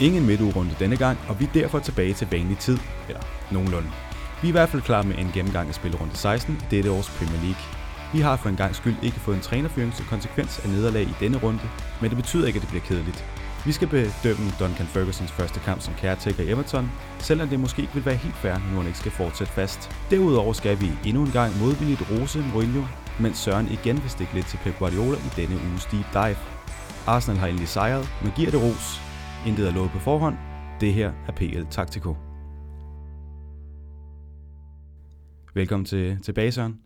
Ingen midtugrunde denne gang, og vi er derfor tilbage til vanlig tid, eller nogenlunde. Vi er i hvert fald klar med en gennemgang af spillerunde 16 i dette års Premier League. Vi har for en gang skyld ikke fået en trænerfyring som konsekvens af nederlag i denne runde, men det betyder ikke, at det bliver kedeligt. Vi skal bedømme Duncan Fergusons første kamp som caretaker i Everton, selvom det måske ikke vil være helt fair, nu han ikke skal fortsætte fast. Derudover skal vi endnu en gang modvilligt rose Mourinho, mens Søren igen vil stikke lidt til Pep Guardiola i denne uges deep dive. Arsenal har endelig sejret, men giver det ros. Intet er lovet på forhånd. Det her er PL Taktiko. Velkommen til, tilbage, Søren.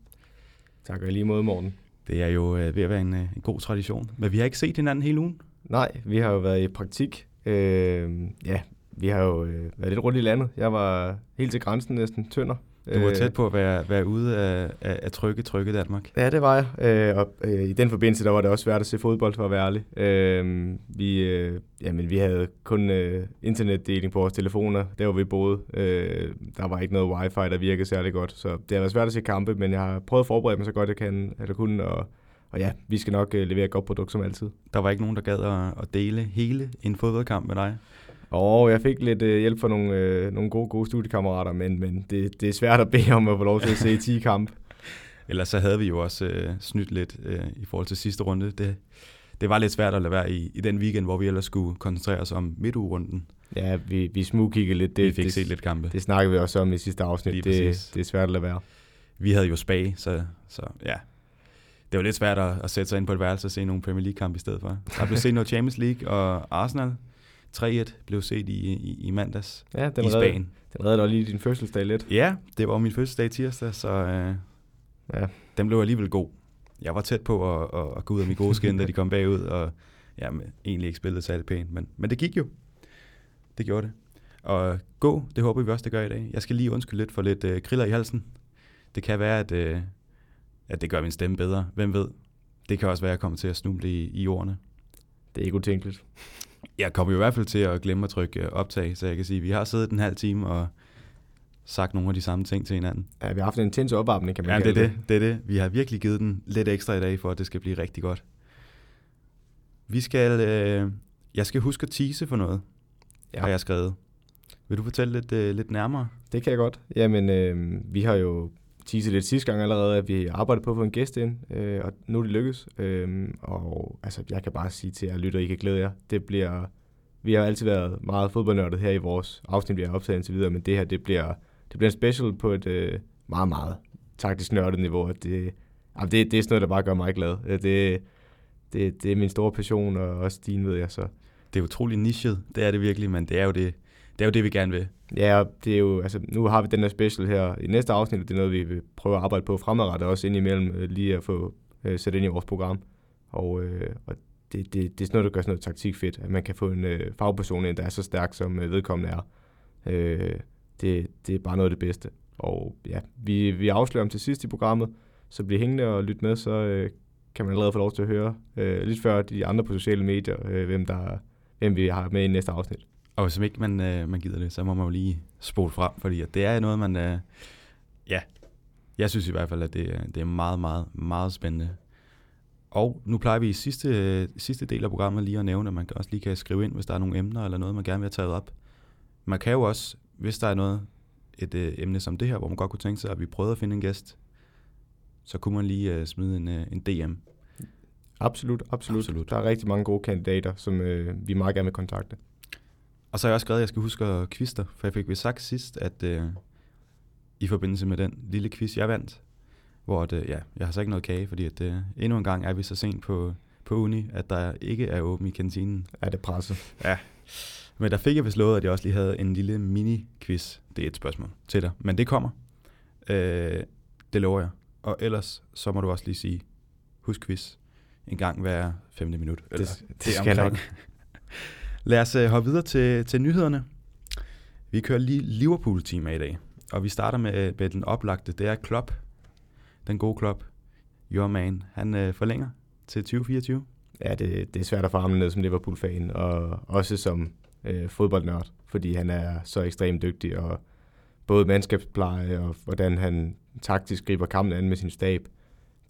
Tak og lige måde, Morten. Det er jo øh, ved at være en, øh, en god tradition, men vi har ikke set hinanden hele ugen. Nej, vi har jo været i praktik. Øh, ja, vi har jo øh, været lidt rundt i landet. Jeg var helt til grænsen næsten, tønder. Du var tæt på at være, være ude af, af, af trygge, trygge Danmark. Ja, det var jeg. Øh, og øh, i den forbindelse, der var det også svært at se fodbold, for at være ærlig. Øh, vi, øh, jamen, vi havde kun øh, internetdeling på vores telefoner, der hvor vi boede. Øh, der var ikke noget wifi, der virkede særlig godt, så det har været svært at se kampe, men jeg har prøvet at forberede mig så godt jeg kan, eller kunne, og, og ja, vi skal nok øh, levere et godt produkt som altid. Der var ikke nogen, der gad at, at dele hele en fodboldkamp med dig? Og jeg fik lidt øh, hjælp fra nogle, øh, nogle gode, gode studiekammerater, men, men det, det er svært at bede om at få lov til at se 10 kamp. Ellers så havde vi jo også øh, snydt lidt øh, i forhold til sidste runde. Det, det var lidt svært at lade være i, i den weekend, hvor vi ellers skulle koncentrere os om midtugerunden. Ja, vi, vi smugkiggede lidt. Det, vi fik det, set lidt kampe. Det snakkede vi også om i sidste afsnit. Det, det er svært at lade være. Vi havde jo spag, så, så ja. Det var lidt svært at, at sætte sig ind på et værelse og se nogle Premier League-kampe i stedet for. Der blev set noget Champions League og Arsenal 3-1 blev set i, i, i mandags ja, den i Spanien. Den redde lige din fødselsdag lidt. Ja, det var min fødselsdag tirsdag, så øh, ja. den blev alligevel god. Jeg var tæt på at, at, at gå ud af min gode skin, da de kom bagud, og ja, egentlig ikke spillede særlig pænt, men, men det gik jo. Det gjorde det. Og gå, det håber vi også, det gør i dag. Jeg skal lige undskylde lidt for lidt øh, kriller i halsen. Det kan være, at, øh, at det gør min stemme bedre. Hvem ved? Det kan også være, at jeg kommer til at snuble i, i ordene. Det er ikke utænkeligt. Jeg kommer jo i hvert fald til at glemme at trykke øh, optag, så jeg kan sige, at vi har siddet en halv time og sagt nogle af de samme ting til hinanden. Ja, vi har haft en intens opvarmning, kan man Ja, det er det. det er det. Vi har virkelig givet den lidt ekstra i dag, for at det skal blive rigtig godt. Vi skal... Øh, jeg skal huske at tease for noget, ja. har jeg skrevet. Vil du fortælle lidt, øh, lidt nærmere? Det kan jeg godt. Jamen, øh, vi har jo teasede lidt sidste gang allerede, at vi arbejder på at få en gæst ind, øh, og nu er det lykkes. Øh, og altså, jeg kan bare sige til jer lytter, I kan glæde jer. Det bliver, vi har altid været meget fodboldnørdet her i vores afsnit, vi har optaget indtil videre, men det her, det bliver, det bliver en special på et øh, meget, meget taktisk nørdet niveau. Det, det, det er sådan noget, der bare gør mig glad. Øh, det, det, det er min store passion, og også din, ved jeg så. Det er utrolig nichet, det er det virkelig, men det er jo det, det er jo det, vi gerne vil. Ja, det er jo, altså, nu har vi den her special her i næste afsnit, og det er noget, vi vil prøve at arbejde på fremadrettet, også indimellem øh, lige at få øh, sat ind i vores program. Og, øh, og det, det, det er sådan noget, der gør sådan noget taktik fedt, at man kan få en øh, fagperson ind, der er så stærk, som øh, vedkommende er. Øh, det, det er bare noget af det bedste. Og ja, vi, vi afslører om til sidst i programmet, så bliv hængende og lyt med, så øh, kan man allerede få lov til at høre øh, lidt før de andre på sociale medier, øh, hvem, der, hvem vi har med i næste afsnit. Og hvis ikke man, øh, man gider det, så må man jo lige spole frem, fordi at det er noget, man... Øh, ja, jeg synes i hvert fald, at det, det er meget, meget, meget spændende. Og nu plejer vi i sidste, øh, sidste del af programmet lige at nævne, at man også lige kan skrive ind, hvis der er nogle emner eller noget, man gerne vil have taget op. Man kan jo også, hvis der er noget, et øh, emne som det her, hvor man godt kunne tænke sig, at vi prøvede at finde en gæst, så kunne man lige øh, smide en, øh, en DM. Absolut, absolut, absolut. Der er rigtig mange gode kandidater, som øh, vi meget gerne vil kontakte. Og så har jeg også skrevet, at jeg skal huske at kviste for jeg fik vist sagt sidst, at øh, i forbindelse med den lille quiz, jeg vandt, hvor det, ja, jeg har så ikke noget kage, fordi at, øh, endnu en gang er vi så sent på, på uni, at der ikke er åben i kantinen. Er det presset? Ja. Men der fik jeg lovet, at jeg også lige havde en lille mini-quiz. Det er et spørgsmål til dig, men det kommer. Øh, det lover jeg. Og ellers, så må du også lige sige, husk quiz en gang hver femte minut. Eller det, det, det skal jeg nok. Lad os øh, hoppe videre til, til nyhederne. Vi kører lige Liverpool-team i dag, og vi starter med, øh, med den oplagte. Det er Klopp, den gode Klopp, your man. Han øh, forlænger til 2024. Ja, det, det er svært at få ned som Liverpool-fan, og også som øh, fodboldnørd, fordi han er så ekstremt dygtig, og både mandskabspleje og hvordan han taktisk griber kampen an med sin stab,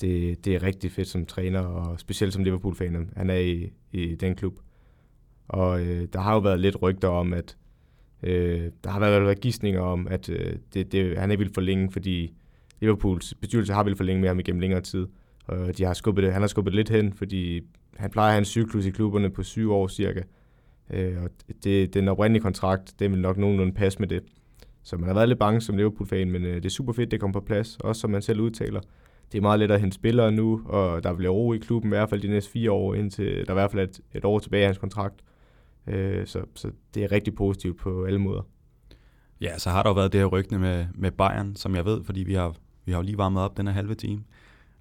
det, det er rigtig fedt som træner, og specielt som Liverpool-fan. Han er i, i den klub. Og øh, der har jo været lidt rygter om, at øh, der har været, været gissninger om, at øh, det, det, han ikke vil forlænge, fordi Liverpools bestyrelse har vil forlænge med ham igennem længere tid. Og de har skubbet det, han har skubbet det lidt hen, fordi han plejer at have en cyklus i klubberne på syv år cirka. Øh, og det, den oprindelige kontrakt, det vil nok nogenlunde passe med det. Så man har været lidt bange som Liverpool-fan, men øh, det er super fedt, det kommer på plads. Også som man selv udtaler. Det er meget let at hente spillere nu, og der bliver ro i klubben i hvert fald de næste fire år, indtil der er i hvert fald et, et år tilbage af hans kontrakt. Øh, så, så det er rigtig positivt på alle måder. Ja, så har der jo været det her rygte med, med Bayern, som jeg ved, fordi vi har, vi har jo lige varmet op den her halve time.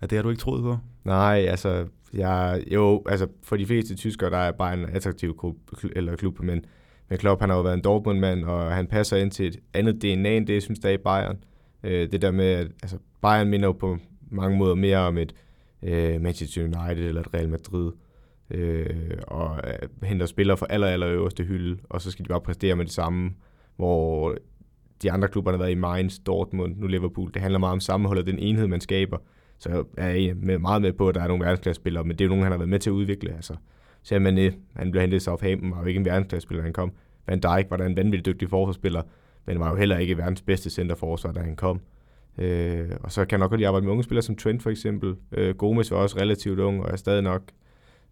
Er det har du ikke troet på? Nej, altså, jeg, jo, altså for de fleste tyskere, der er Bayern en attraktiv klub, eller klub men, men Klopp han har jo været en Dortmund-mand, og han passer ind til et andet DNA end det, jeg synes, der er i Bayern. Øh, det der med, at altså, Bayern minder jo på mange måder mere om et øh, Manchester United eller et Real Madrid, øh, øh, og øh, henter spillere fra aller, aller øverste hylde, og så skal de bare præstere med det samme, hvor de andre klubber har været i Mainz, Dortmund, nu Liverpool. Det handler meget om sammenholdet, den enhed, man skaber. Så jeg er med, meget med på, at der er nogle verdensklassespillere, men det er jo nogen, han har været med til at udvikle. Altså, så man, øh, han blev hentet i Southampton, var jo ikke en verdensklassespiller, han kom. Van Dijk var da en vanvittig dygtig forsvarsspiller, men var jo heller ikke verdens bedste centerforsvar, da han kom. Øh, og så kan jeg nok godt arbejde med unge spillere som Trent for eksempel. Øh, Gomes var også relativt ung, og er stadig nok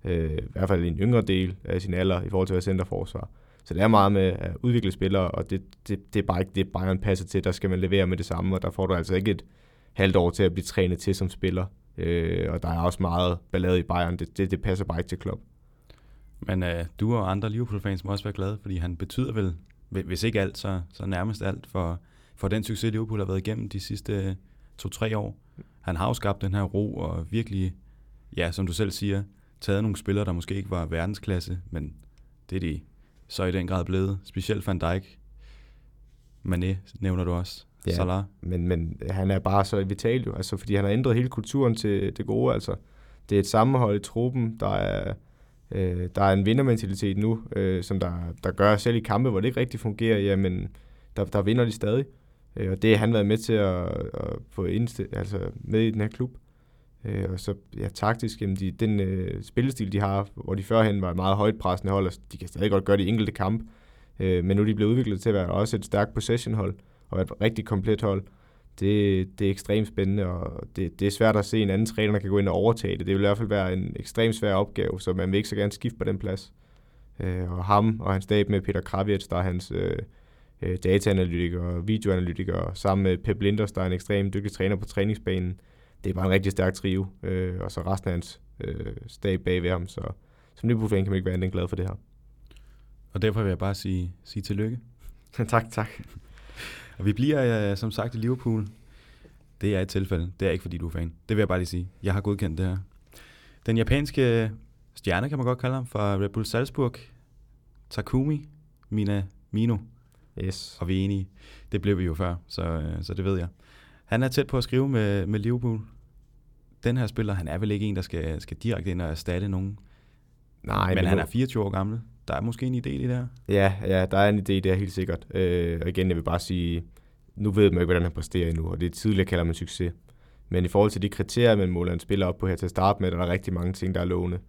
øh, i hvert fald en yngre del af sin alder i forhold til at være centerforsvar. Så det er meget med at udvikle spillere, og det, det, det er bare ikke det, Bayern passer til. Der skal man levere med det samme, og der får du altså ikke et halvt år til at blive trænet til som spiller. Øh, og der er også meget ballade i Bayern. Det, det, det passer bare ikke til klub. Men øh, du og andre Liverpool-fans må også være glade, fordi han betyder vel, hvis ikke alt, så, så nærmest alt for, for den succes, Liverpool har været igennem de sidste to-tre år. Han har jo skabt den her ro og virkelig, ja, som du selv siger, taget nogle spillere, der måske ikke var verdensklasse, men det er de så i den grad blevet. Specielt Van Dijk. Mané nævner du også. Ja, Salah. Men, men han er bare så vital jo, altså, fordi han har ændret hele kulturen til det gode. Altså. Det er et sammenhold i truppen, der er, øh, der er en vindermentalitet nu, øh, som der, der gør selv i kampe, hvor det ikke rigtig fungerer, jamen der, der vinder de stadig. Øh, og det har han været med til at, at få indstil, altså med i den her klub. Øh, og så ja, taktisk, jamen de, den øh, spillestil, de har, hvor de førhen var et meget højt pressende hold, og de kan stadig godt gøre det i enkelte kamp, øh, men nu er de blevet udviklet til at være også et stærkt possession-hold, og et rigtig komplet hold. Det, det er ekstremt spændende, og det, det er svært at se en anden træner, der kan gå ind og overtage det. Det vil i hvert fald være en ekstremt svær opgave, så man vil ikke så gerne skifte på den plads. Øh, og ham og hans stab med Peter Kravitz, der er hans øh, øh dataanalytiker og videoanalytiker, sammen med Pep Linders, der er en ekstremt dygtig træner på træningsbanen. Det er bare en rigtig stærk trio, øh, og så resten af hans øh, stab bag ved ham. Så som Liverpool-fan kan man ikke være andet glad for det her. Og derfor vil jeg bare sige, sige tillykke. tak, tak. Og vi bliver uh, som sagt i Liverpool. Det er et tilfælde. Det er ikke, fordi du er fan. Det vil jeg bare lige sige. Jeg har godkendt det her. Den japanske stjerne, kan man godt kalde ham, fra Red Bull Salzburg. Takumi Mina Mino. Yes. Og vi er enige. Det blev vi jo før, så, uh, så det ved jeg. Han er tæt på at skrive med, med Liverpool. Den her spiller, han er vel ikke en, der skal, skal direkte ind og erstatte nogen. Nej, men, men han er 24 år gammel der er måske en idé i det her. Ja, ja, der er en idé der helt sikkert. Øh, og igen, jeg vil bare sige, nu ved man ikke, hvordan han præsterer endnu, og det er tidligere kalder man succes. Men i forhold til de kriterier, man måler en spiller op på her til at starte med, der er rigtig mange ting, der er lovende.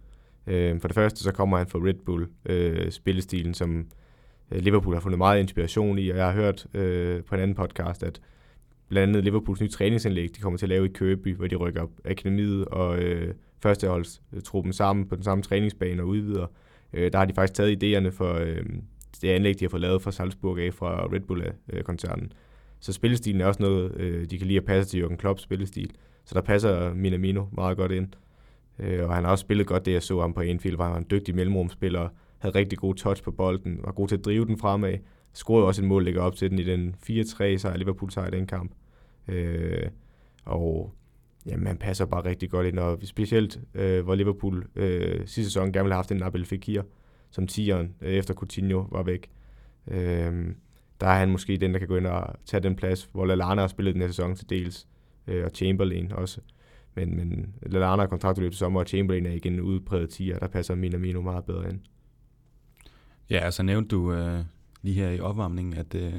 Øh, for det første, så kommer han fra Red Bull, øh, spillestilen, som øh, Liverpool har fundet meget inspiration i, og jeg har hørt øh, på en anden podcast, at blandt andet Liverpools nye træningsanlæg, de kommer til at lave i Køby, hvor de rykker akademiet og øh, førsteholdstruppen sammen på den samme træningsbane og udvider. Øh, der har de faktisk taget idéerne for øh, det anlæg, de har fået lavet fra Salzburg af fra Red Bull-koncernen. Øh, så spillestilen er også noget, øh, de kan lide at passe til Jürgen Klopps spillestil. Så der passer Minamino meget godt ind. Øh, og han har også spillet godt det, jeg så ham på Anfield, hvor han var en dygtig mellemrumspiller, havde rigtig god touch på bolden, var god til at drive den fremad. Scorede også et mål, ligger op til den i den 4-3 sejr, Liverpool sejr i den kamp. Øh, og jamen, han passer bare rigtig godt ind, og specielt øh, hvor Liverpool øh, sidste sæson gerne ville have haft en Nabil Fekir som tieren, øh, efter Coutinho var væk. Øh, der er han måske den, der kan gå ind og tage den plads, hvor Lallana har spillet den her sæson til dels, øh, og Chamberlain også. Men, men Lallana har kontraktudløb til sommer, og Chamberlain er igen udpræget tier, der passer Minamino meget bedre ind. Ja, altså nævnte du øh, lige her i opvarmningen, at øh,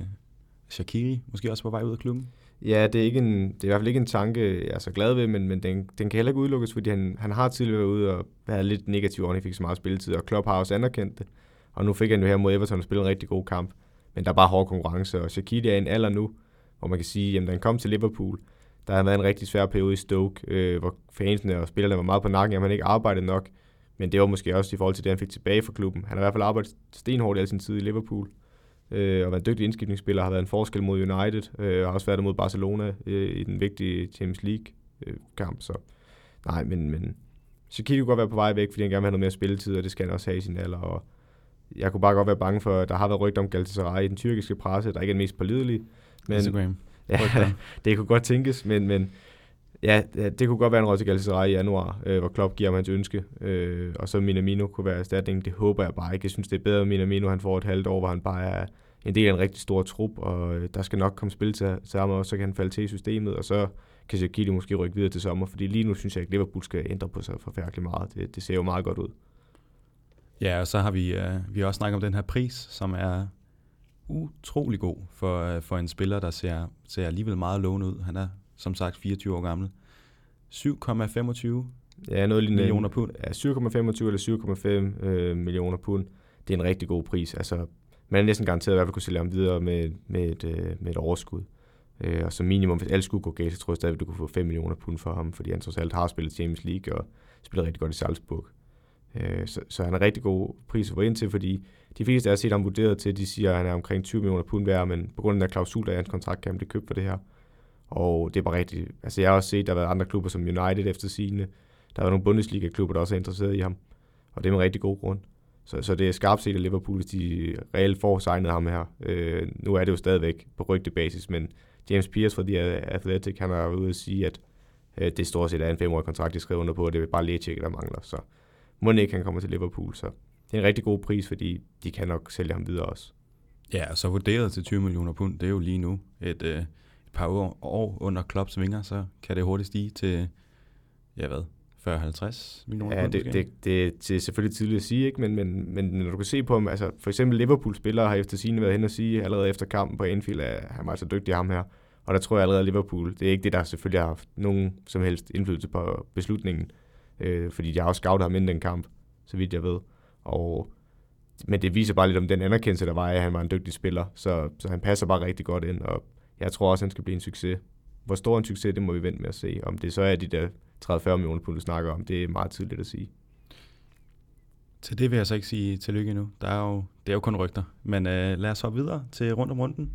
Shakiri måske også på vej ud af klubben. Ja, det er, ikke en, det er i hvert fald ikke en tanke, jeg er så glad ved, men, men den, den kan heller ikke udelukkes, fordi han, han har tidligere været ude og været lidt negativ, og han fik så meget spilletid, og Klopp har også anerkendt det. Og nu fik han jo her mod Everton spillet en rigtig god kamp. Men der er bare hård konkurrence, og Shakiri er i en alder nu, hvor man kan sige, at da han kom til Liverpool, der har været en rigtig svær periode i Stoke, øh, hvor fansene og spillerne var meget på nakken, at han ikke arbejdede nok. Men det var måske også i forhold til det, han fik tilbage fra klubben. Han har i hvert fald arbejdet stenhårdt i al sin tid i Liverpool, øh, og været en dygtig indskiftningsspiller, har været en forskel mod United, øh, har også været der mod Barcelona øh, i den vigtige Champions League-kamp. Øh, så nej, men, men Shaqiri kunne godt være på vej væk, fordi han gerne vil have noget mere spilletid, og det skal han også have i sin alder. Og jeg kunne bare godt være bange for, at der har været rygter om Galatasaray i den tyrkiske presse, der ikke er den mest pålidelige. Men, Instagram. Ja, det kunne godt tænkes, men, men ja, det kunne godt være en rolle til Galatasaray i januar, øh, hvor Klopp giver ham hans ønske, øh, og så Minamino kunne være erstatning. Det håber jeg bare ikke. Jeg synes, det er bedre, at Minamino han får et halvt år, hvor han bare er en del af en rigtig stor trup, og øh, der skal nok komme spil til, til ham, og så kan han falde til i systemet, og så kan Shaquille måske rykke videre til sommer, fordi lige nu synes jeg ikke, at Liverpool skal ændre på sig forfærdeligt meget. Det, det ser jo meget godt ud. Ja, og så har vi, øh, vi har også snakket om den her pris, som er utrolig god for, øh, for en spiller, der ser, ser alligevel meget lovende ud. Han er som sagt 24 år gammel. 7,25 ja, noget lignende, millioner pund. Ja, 7,25 eller 7,5 øh, millioner pund. Det er en rigtig god pris. Altså, man er næsten garanteret at i hvert fald kunne sælge ham videre med, med, et, øh, med et overskud. Øh, og som minimum, hvis alt skulle gå galt, så tror jeg stadig, at du kunne få 5 millioner pund for ham, fordi han trods alt har spillet Champions League og spillet rigtig godt i Salzburg. Øh, så, så han er rigtig god pris at få ind til, fordi de fleste, jeg har set ham vurderet til, de siger, at han er omkring 20 millioner pund værd, men på grund af den der klausul, der er hans kontrakt, kan han blive købt for det her. Og det er bare rigtigt. Altså jeg har også set, at der har været andre klubber som United efter sine. Der var nogle Bundesliga-klubber, der også er interesseret i ham. Og det er med rigtig god grund. Så, så det er skarpt set af Liverpool, hvis de reelt får signet ham her. Øh, nu er det jo stadigvæk på rygtebasis, men James Pierce fra The Athletic, han har været ude at sige, at øh, det stort set er en femårig kontrakt, de skriver under på, og det er bare lægetjekke, der mangler. Så må ikke han kommer til Liverpool, så det er en rigtig god pris, fordi de kan nok sælge ham videre også. Ja, så vurderet til 20 millioner pund, det er jo lige nu et, øh, par år, år under Klopps vinger, så kan det hurtigt stige til, ja hvad, 40-50 millioner ja, pund det, det, det, det, er selvfølgelig tidligt at sige, ikke? Men, men, men når du kan se på ham, altså for eksempel Liverpool-spillere har efter sine været hen og sige allerede efter kampen på Anfield, at han var så dygtig ham her. Og der tror jeg allerede, at Liverpool, det er ikke det, der selvfølgelig har haft nogen som helst indflydelse på beslutningen, øh, fordi de har også scoutet ham inden den kamp, så vidt jeg ved. Og, men det viser bare lidt om den anerkendelse, der var af, at han var en dygtig spiller, så, så han passer bare rigtig godt ind, og jeg tror også, han skal blive en succes. Hvor stor en succes, det må vi vente med at se. Om det så er de der 30-40 millioner pund, du snakker om, det er meget tidligt at sige. Til det vil jeg så ikke sige tillykke nu. Der er jo, det er jo kun rygter. Men øh, lad os hoppe videre til rundt om runden.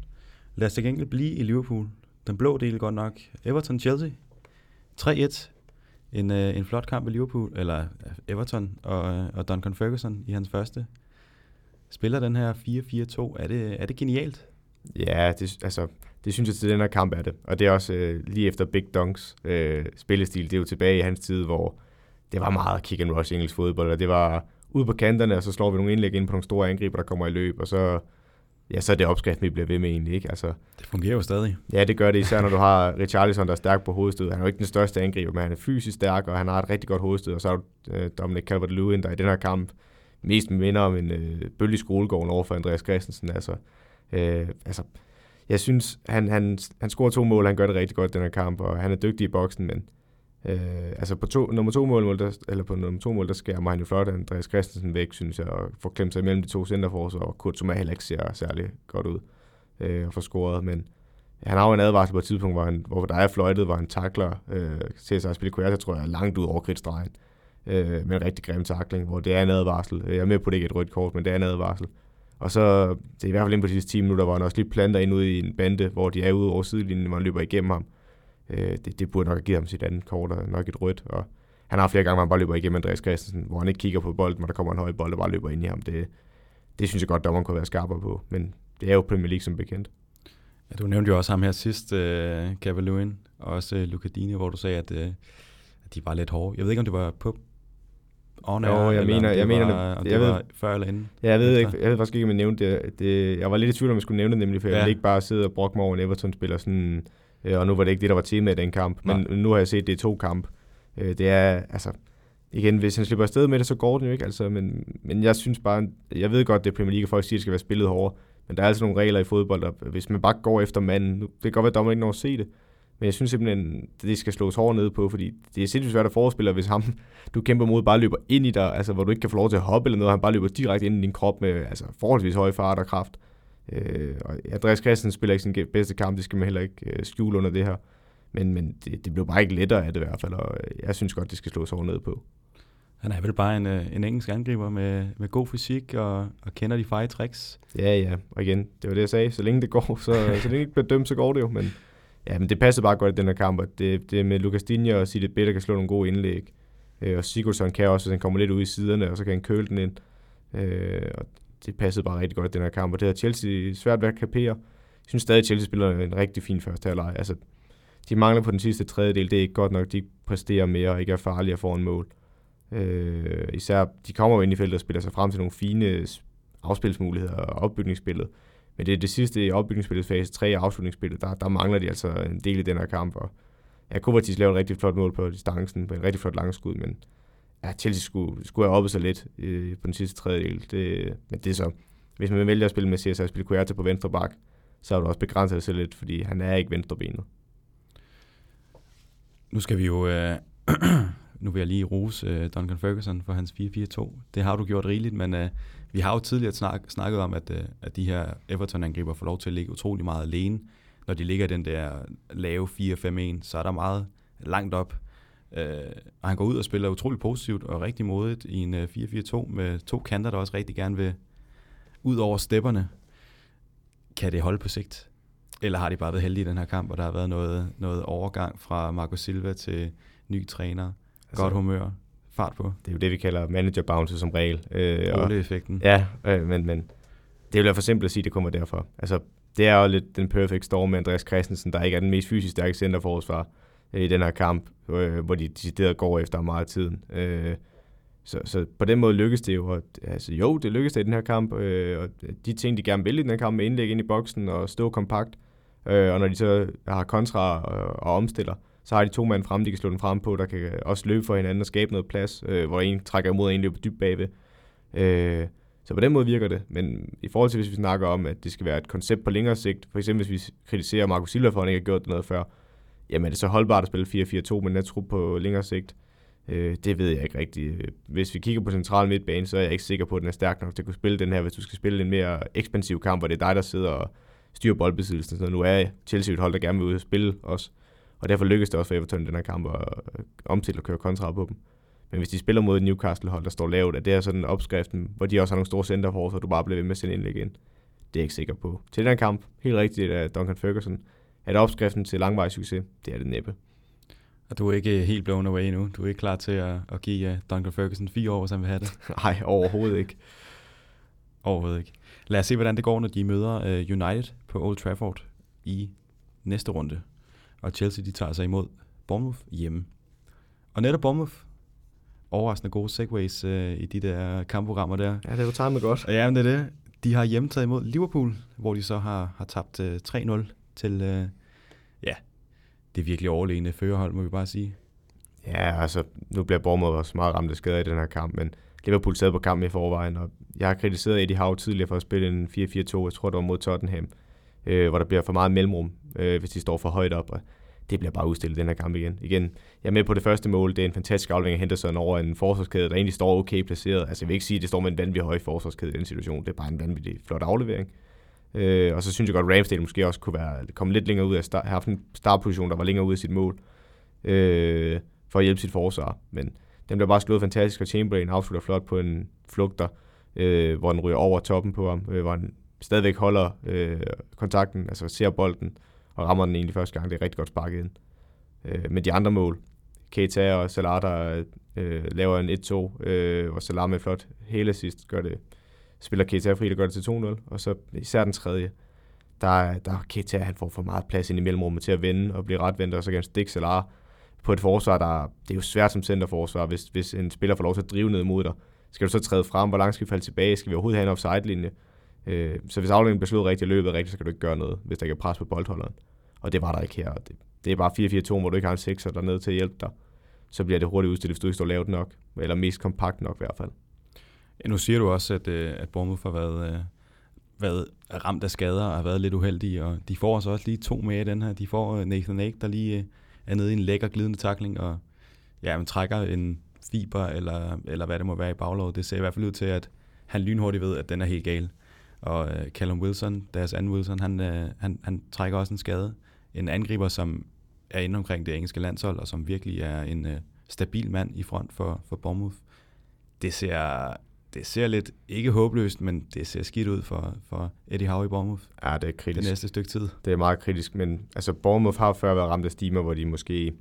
Lad os til gengæld blive i Liverpool. Den blå del godt nok. Everton-Chelsea. 3-1. En, øh, en flot kamp i Liverpool, eller øh, Everton og, øh, og Duncan Ferguson i hans første. Spiller den her 4-4-2. Er det, er det genialt? Ja, det, altså, det synes jeg til den her kamp er det. Og det er også øh, lige efter Big Dunks øh, spillestil. Det er jo tilbage i hans tid, hvor det var meget kick and rush engelsk fodbold, og det var ude på kanterne, og så slår vi nogle indlæg ind på nogle store angriber, der kommer i løb, og så, ja, så er det opskrift, vi bliver ved med egentlig. Ikke? Altså, det fungerer jo stadig. Ja, det gør det, især når du har Richarlison, der er stærk på hovedstød. Han er jo ikke den største angriber, men han er fysisk stærk, og han har et rigtig godt hovedstød, og så du øh, Dominic Calvert-Lewin, der i den her kamp mest minder om en øh, bølge skolegården over for Andreas Christensen. Altså, øh, altså, jeg synes, han, han, han scorer to mål, han gør det rigtig godt den her kamp, og han er dygtig i boksen, men øh, altså på to, nummer to mål, der, eller på nummer to mål, der skærer han jo flot Andreas Christensen væk, synes jeg, og får klemt sig imellem de to centerforsvar, og Kurt Thomas heller ikke ser særlig godt ud øh, og får scoret, men han har jo en advarsel på et tidspunkt, hvor, han, hvor der er fløjtet, hvor han takler øh, Cesar Spilicueta, tror jeg, langt ud over kridtstregen, øh, med en rigtig grim takling, hvor det er en advarsel. Jeg er med på, at det ikke er et rødt kort, men det er en advarsel. Og så, det er i hvert fald inden på de sidste 10 minutter, hvor han også lige planter ind ude i en bande, hvor de er ude over sidelinjen, hvor han løber igennem ham. Øh, det, det, burde nok have givet ham sit andet kort, og nok et rødt. Og han har flere gange, hvor han bare løber igennem Andreas Christensen, hvor han ikke kigger på bolden, hvor der kommer en høj bold og bare løber ind i ham. Det, det synes jeg godt, dommeren kunne være skarpere på. Men det er jo Premier League som bekendt. Ja, du nævnte jo også ham her sidst, uh, Gavin Lewin, og også uh, Luca Dini, hvor du sagde, at, uh, at de var lidt hårde. Jeg ved ikke, om det var på on air, jo, jeg mener, jeg mener, var, det, jeg ved, var før eller inden? Ja, jeg ved, ikke, jeg ved faktisk ikke, om jeg nævnte det. det. Jeg var lidt i tvivl, om jeg skulle nævne det, nemlig, for ja. jeg ville ikke bare sidde og brokke mig over en Everton-spiller, sådan, øh, og nu var det ikke det, der var tema i den kamp. Men Nej. nu har jeg set, det er to kamp. Øh, det er, altså, igen, hvis han slipper afsted med det, så går det jo ikke. Altså, men, men jeg synes bare, jeg ved godt, det er Premier League, folk siger, at det skal være spillet hårdere. Men der er altså nogle regler i fodbold, og hvis man bare går efter manden, det kan godt være, at dommeren ikke når at se det, Men jeg synes simpelthen, det skal slås hårdt ned på, fordi det er sindssygt svært at forespille, hvis ham, du kæmper mod, bare løber ind i dig, altså hvor du ikke kan få lov til at hoppe eller noget, han bare løber direkte ind i din krop med altså, forholdsvis høj fart og kraft. Øh, og Andreas Christensen spiller ikke sin bedste kamp, det skal man heller ikke øh, skjule under det her. Men, men det, det blev bare ikke lettere af det i hvert fald, og jeg synes godt, det skal slås hårdt ned på. Han er vel bare en, øh, en engelsk angriber med, med god fysik og, og kender de feje tricks. Ja, ja. Og igen, det var det, jeg sagde. Så længe det går, så, så længe det ikke bliver dømt, så går det jo. Men, ja, men det passer bare godt i den her kamp. Og det, det med Lukas Digne og Sidi Bitter kan slå nogle gode indlæg. Øh, og Sigurdsson kan også, hvis han kommer lidt ud i siderne, og så kan han køle den ind. Øh, og det passede bare rigtig godt i den her kamp. Og det har Chelsea svært ved at kapere. Jeg synes stadig, at Chelsea spiller en rigtig fin første halvleg. Altså, de mangler på den sidste tredjedel. Det er ikke godt nok, de præsterer mere og ikke er farlige foran mål. Øh, især, de kommer jo ind i feltet og spiller sig frem til nogle fine afspilsmuligheder og opbygningsspillet. Men det er det sidste i opbygningsspillet, fase 3 i afslutningsspillet, der, der mangler de altså en del i den her kamp. Og ja, Kovacic lavede en rigtig flot mål på distancen, på en rigtig flot langskud, men ja, Chelsea skulle, skulle have oppet sig lidt øh, på den sidste tredjedel. Det, men det er så, hvis man vælger at spille med Cesar og spille Kuerta på venstre bak, så er du også begrænset sig lidt, fordi han er ikke venstrebenet. Nu skal vi jo øh, nu vil jeg lige rose øh, Duncan Ferguson for hans 4-4-2. Det har du gjort rigeligt, men øh, vi har jo tidligere snak, snakket om, at, uh, at de her Everton-angriber får lov til at ligge utrolig meget alene. Når de ligger i den der lave 4-5-1, så er der meget langt op. Uh, og han går ud og spiller utrolig positivt og rigtig modigt i en uh, 4-4-2 med to kanter, der også rigtig gerne vil ud over stepperne. Kan det holde på sigt? Eller har de bare været heldige i den her kamp, og der har været noget, noget overgang fra Marco Silva til ny træner? Altså, Godt humør, fart på. Det er jo det, vi kalder manager bounce som regel. Øh, effekten Ja, øh, men, men det vil være for simpelt at sige, at det kommer derfra. Altså, det er jo lidt den perfect storm med Andreas Christensen, der ikke er den mest fysisk stærke centerforsvar øh, i den her kamp, øh, hvor de decideret går efter meget tiden. Øh, så, så på den måde lykkes det jo. Og, altså, jo, det lykkes det i den her kamp, øh, og de ting, de gerne vil i den her kamp, med indlæg ind i boksen og stå kompakt, øh, og når de så har kontra og, og omstiller, så har de to mand frem, de kan slå den frem på, der kan også løbe for hinanden og skabe noget plads, øh, hvor en trækker imod, og en løber dybt bagved. Øh, så på den måde virker det, men i forhold til, hvis vi snakker om, at det skal være et koncept på længere sigt, for eksempel hvis vi kritiserer Marco Silva for, at han ikke har gjort det noget før, jamen er det så holdbart at spille 4-4-2 med netrup på længere sigt? Øh, det ved jeg ikke rigtigt. Hvis vi kigger på central midtbane, så er jeg ikke sikker på, at den er stærk nok til at kunne spille den her, hvis du skal spille en mere ekspansiv kamp, hvor det er dig, der sidder og styrer boldbesiddelsen. Så nu er Chelsea et hold, der gerne vil ud og spille også. Og derfor lykkedes det også for Everton i den her kamp at omtille og køre kontra på dem. Men hvis de spiller mod Newcastle-hold, der står lavt, at det er sådan opskriften, hvor de også har nogle store center for, så du bare bliver ved med at sende indlæg ind. Det er jeg ikke sikker på. Til den her kamp, helt rigtigt af Duncan Ferguson, at opskriften til langvarig succes, det er det næppe. Og du er ikke helt blown away nu? Du er ikke klar til at, at give uh, Duncan Ferguson fire år, han vil have det? Nej, overhovedet ikke. overhovedet ikke. Lad os se, hvordan det går, når de møder uh, United på Old Trafford i næste runde og Chelsea de tager sig imod Bournemouth hjemme. Og netop Bournemouth, overraskende gode segways øh, i de der kampprogrammer der. Ja, det er jo timet godt. Ja, men det er det. De har hjemmetaget imod Liverpool, hvor de så har, har tabt øh, 3-0 til, øh, ja, det er virkelig overlegne førerhold, må vi bare sige. Ja, altså, nu bliver Bournemouth også meget ramt af skader i den her kamp, men Liverpool sad på kampen i forvejen, og jeg har kritiseret Eddie Howe tidligere for at spille en 4-4-2, jeg tror det var mod Tottenham, øh, hvor der bliver for meget mellemrum, øh, hvis de står for højt op, og det bliver bare udstillet den her kamp igen. Igen, jeg er med på det første mål. Det er en fantastisk aflevering af Henderson over en forsvarskæde, der egentlig står okay placeret. Altså jeg vil ikke sige, at det står med en vanvittig høj forsvarskæde i den situation. Det er bare en vanvittig flot aflevering. Øh, og så synes jeg godt, at Ramsdale måske også kunne være, komme lidt længere ud af start, have haft en startposition, der var længere ude af sit mål, øh, for at hjælpe sit forsvar. Men den bliver bare slået fantastisk, og Chamberlain afslutter flot på en flugter, øh, hvor den ryger over toppen på ham, øh, hvor han stadigvæk holder øh, kontakten, altså ser bolden, og rammer den egentlig første gang. Det er rigtig godt sparket ind. Øh, med de andre mål, Keita og Salah, der øh, laver en 1-2, øh, og Salah med flot hele sidst gør det, spiller Keita fri, der gør det til 2-0, og så især den tredje, der, der Keita, han får for meget plads ind i mellemrummet til at vende og blive retvendt, og så kan han stikke Salah på et forsvar, der, det er jo svært som centerforsvar, hvis, hvis en spiller får lov til at drive ned mod dig. Skal du så træde frem? Hvor langt skal vi falde tilbage? Skal vi overhovedet have en offside-linje? Øh, så hvis aflægningen bliver slået rigtigt og løbet rigtigt, så kan du ikke gøre noget, hvis der ikke er pres på boldholderen. Og det var der ikke her. Det, det er bare 4-4-2, hvor du ikke har en 6'er dernede til at hjælpe dig. Så bliver det hurtigt udstillet, hvis du ikke står lavt nok. Eller mest kompakt nok i hvert fald. Ja, nu siger du også, at, øh, at Bournemouth har været, øh, været ramt af skader og har været lidt uheldige, og de får så også lige to med i den her. De får øh, Nathan Ake, der lige er nede i en lækker glidende takling, og ja, man trækker en fiber, eller, eller hvad det må være i baglåret. Det ser i hvert fald ud til, at han lynhurtigt ved, at den er helt gal. Og uh, Callum Wilson, deres anden Wilson, han, uh, han, han trækker også en skade. En angriber, som er inde omkring det engelske landshold, og som virkelig er en uh, stabil mand i front for, for Bournemouth. Det ser, det ser lidt, ikke håbløst, men det ser skidt ud for, for Eddie Howe i Bournemouth. Ja, det er kritisk. Det næste stykke tid. Det er meget kritisk, men altså Bournemouth har før været ramt af stimer, hvor de måske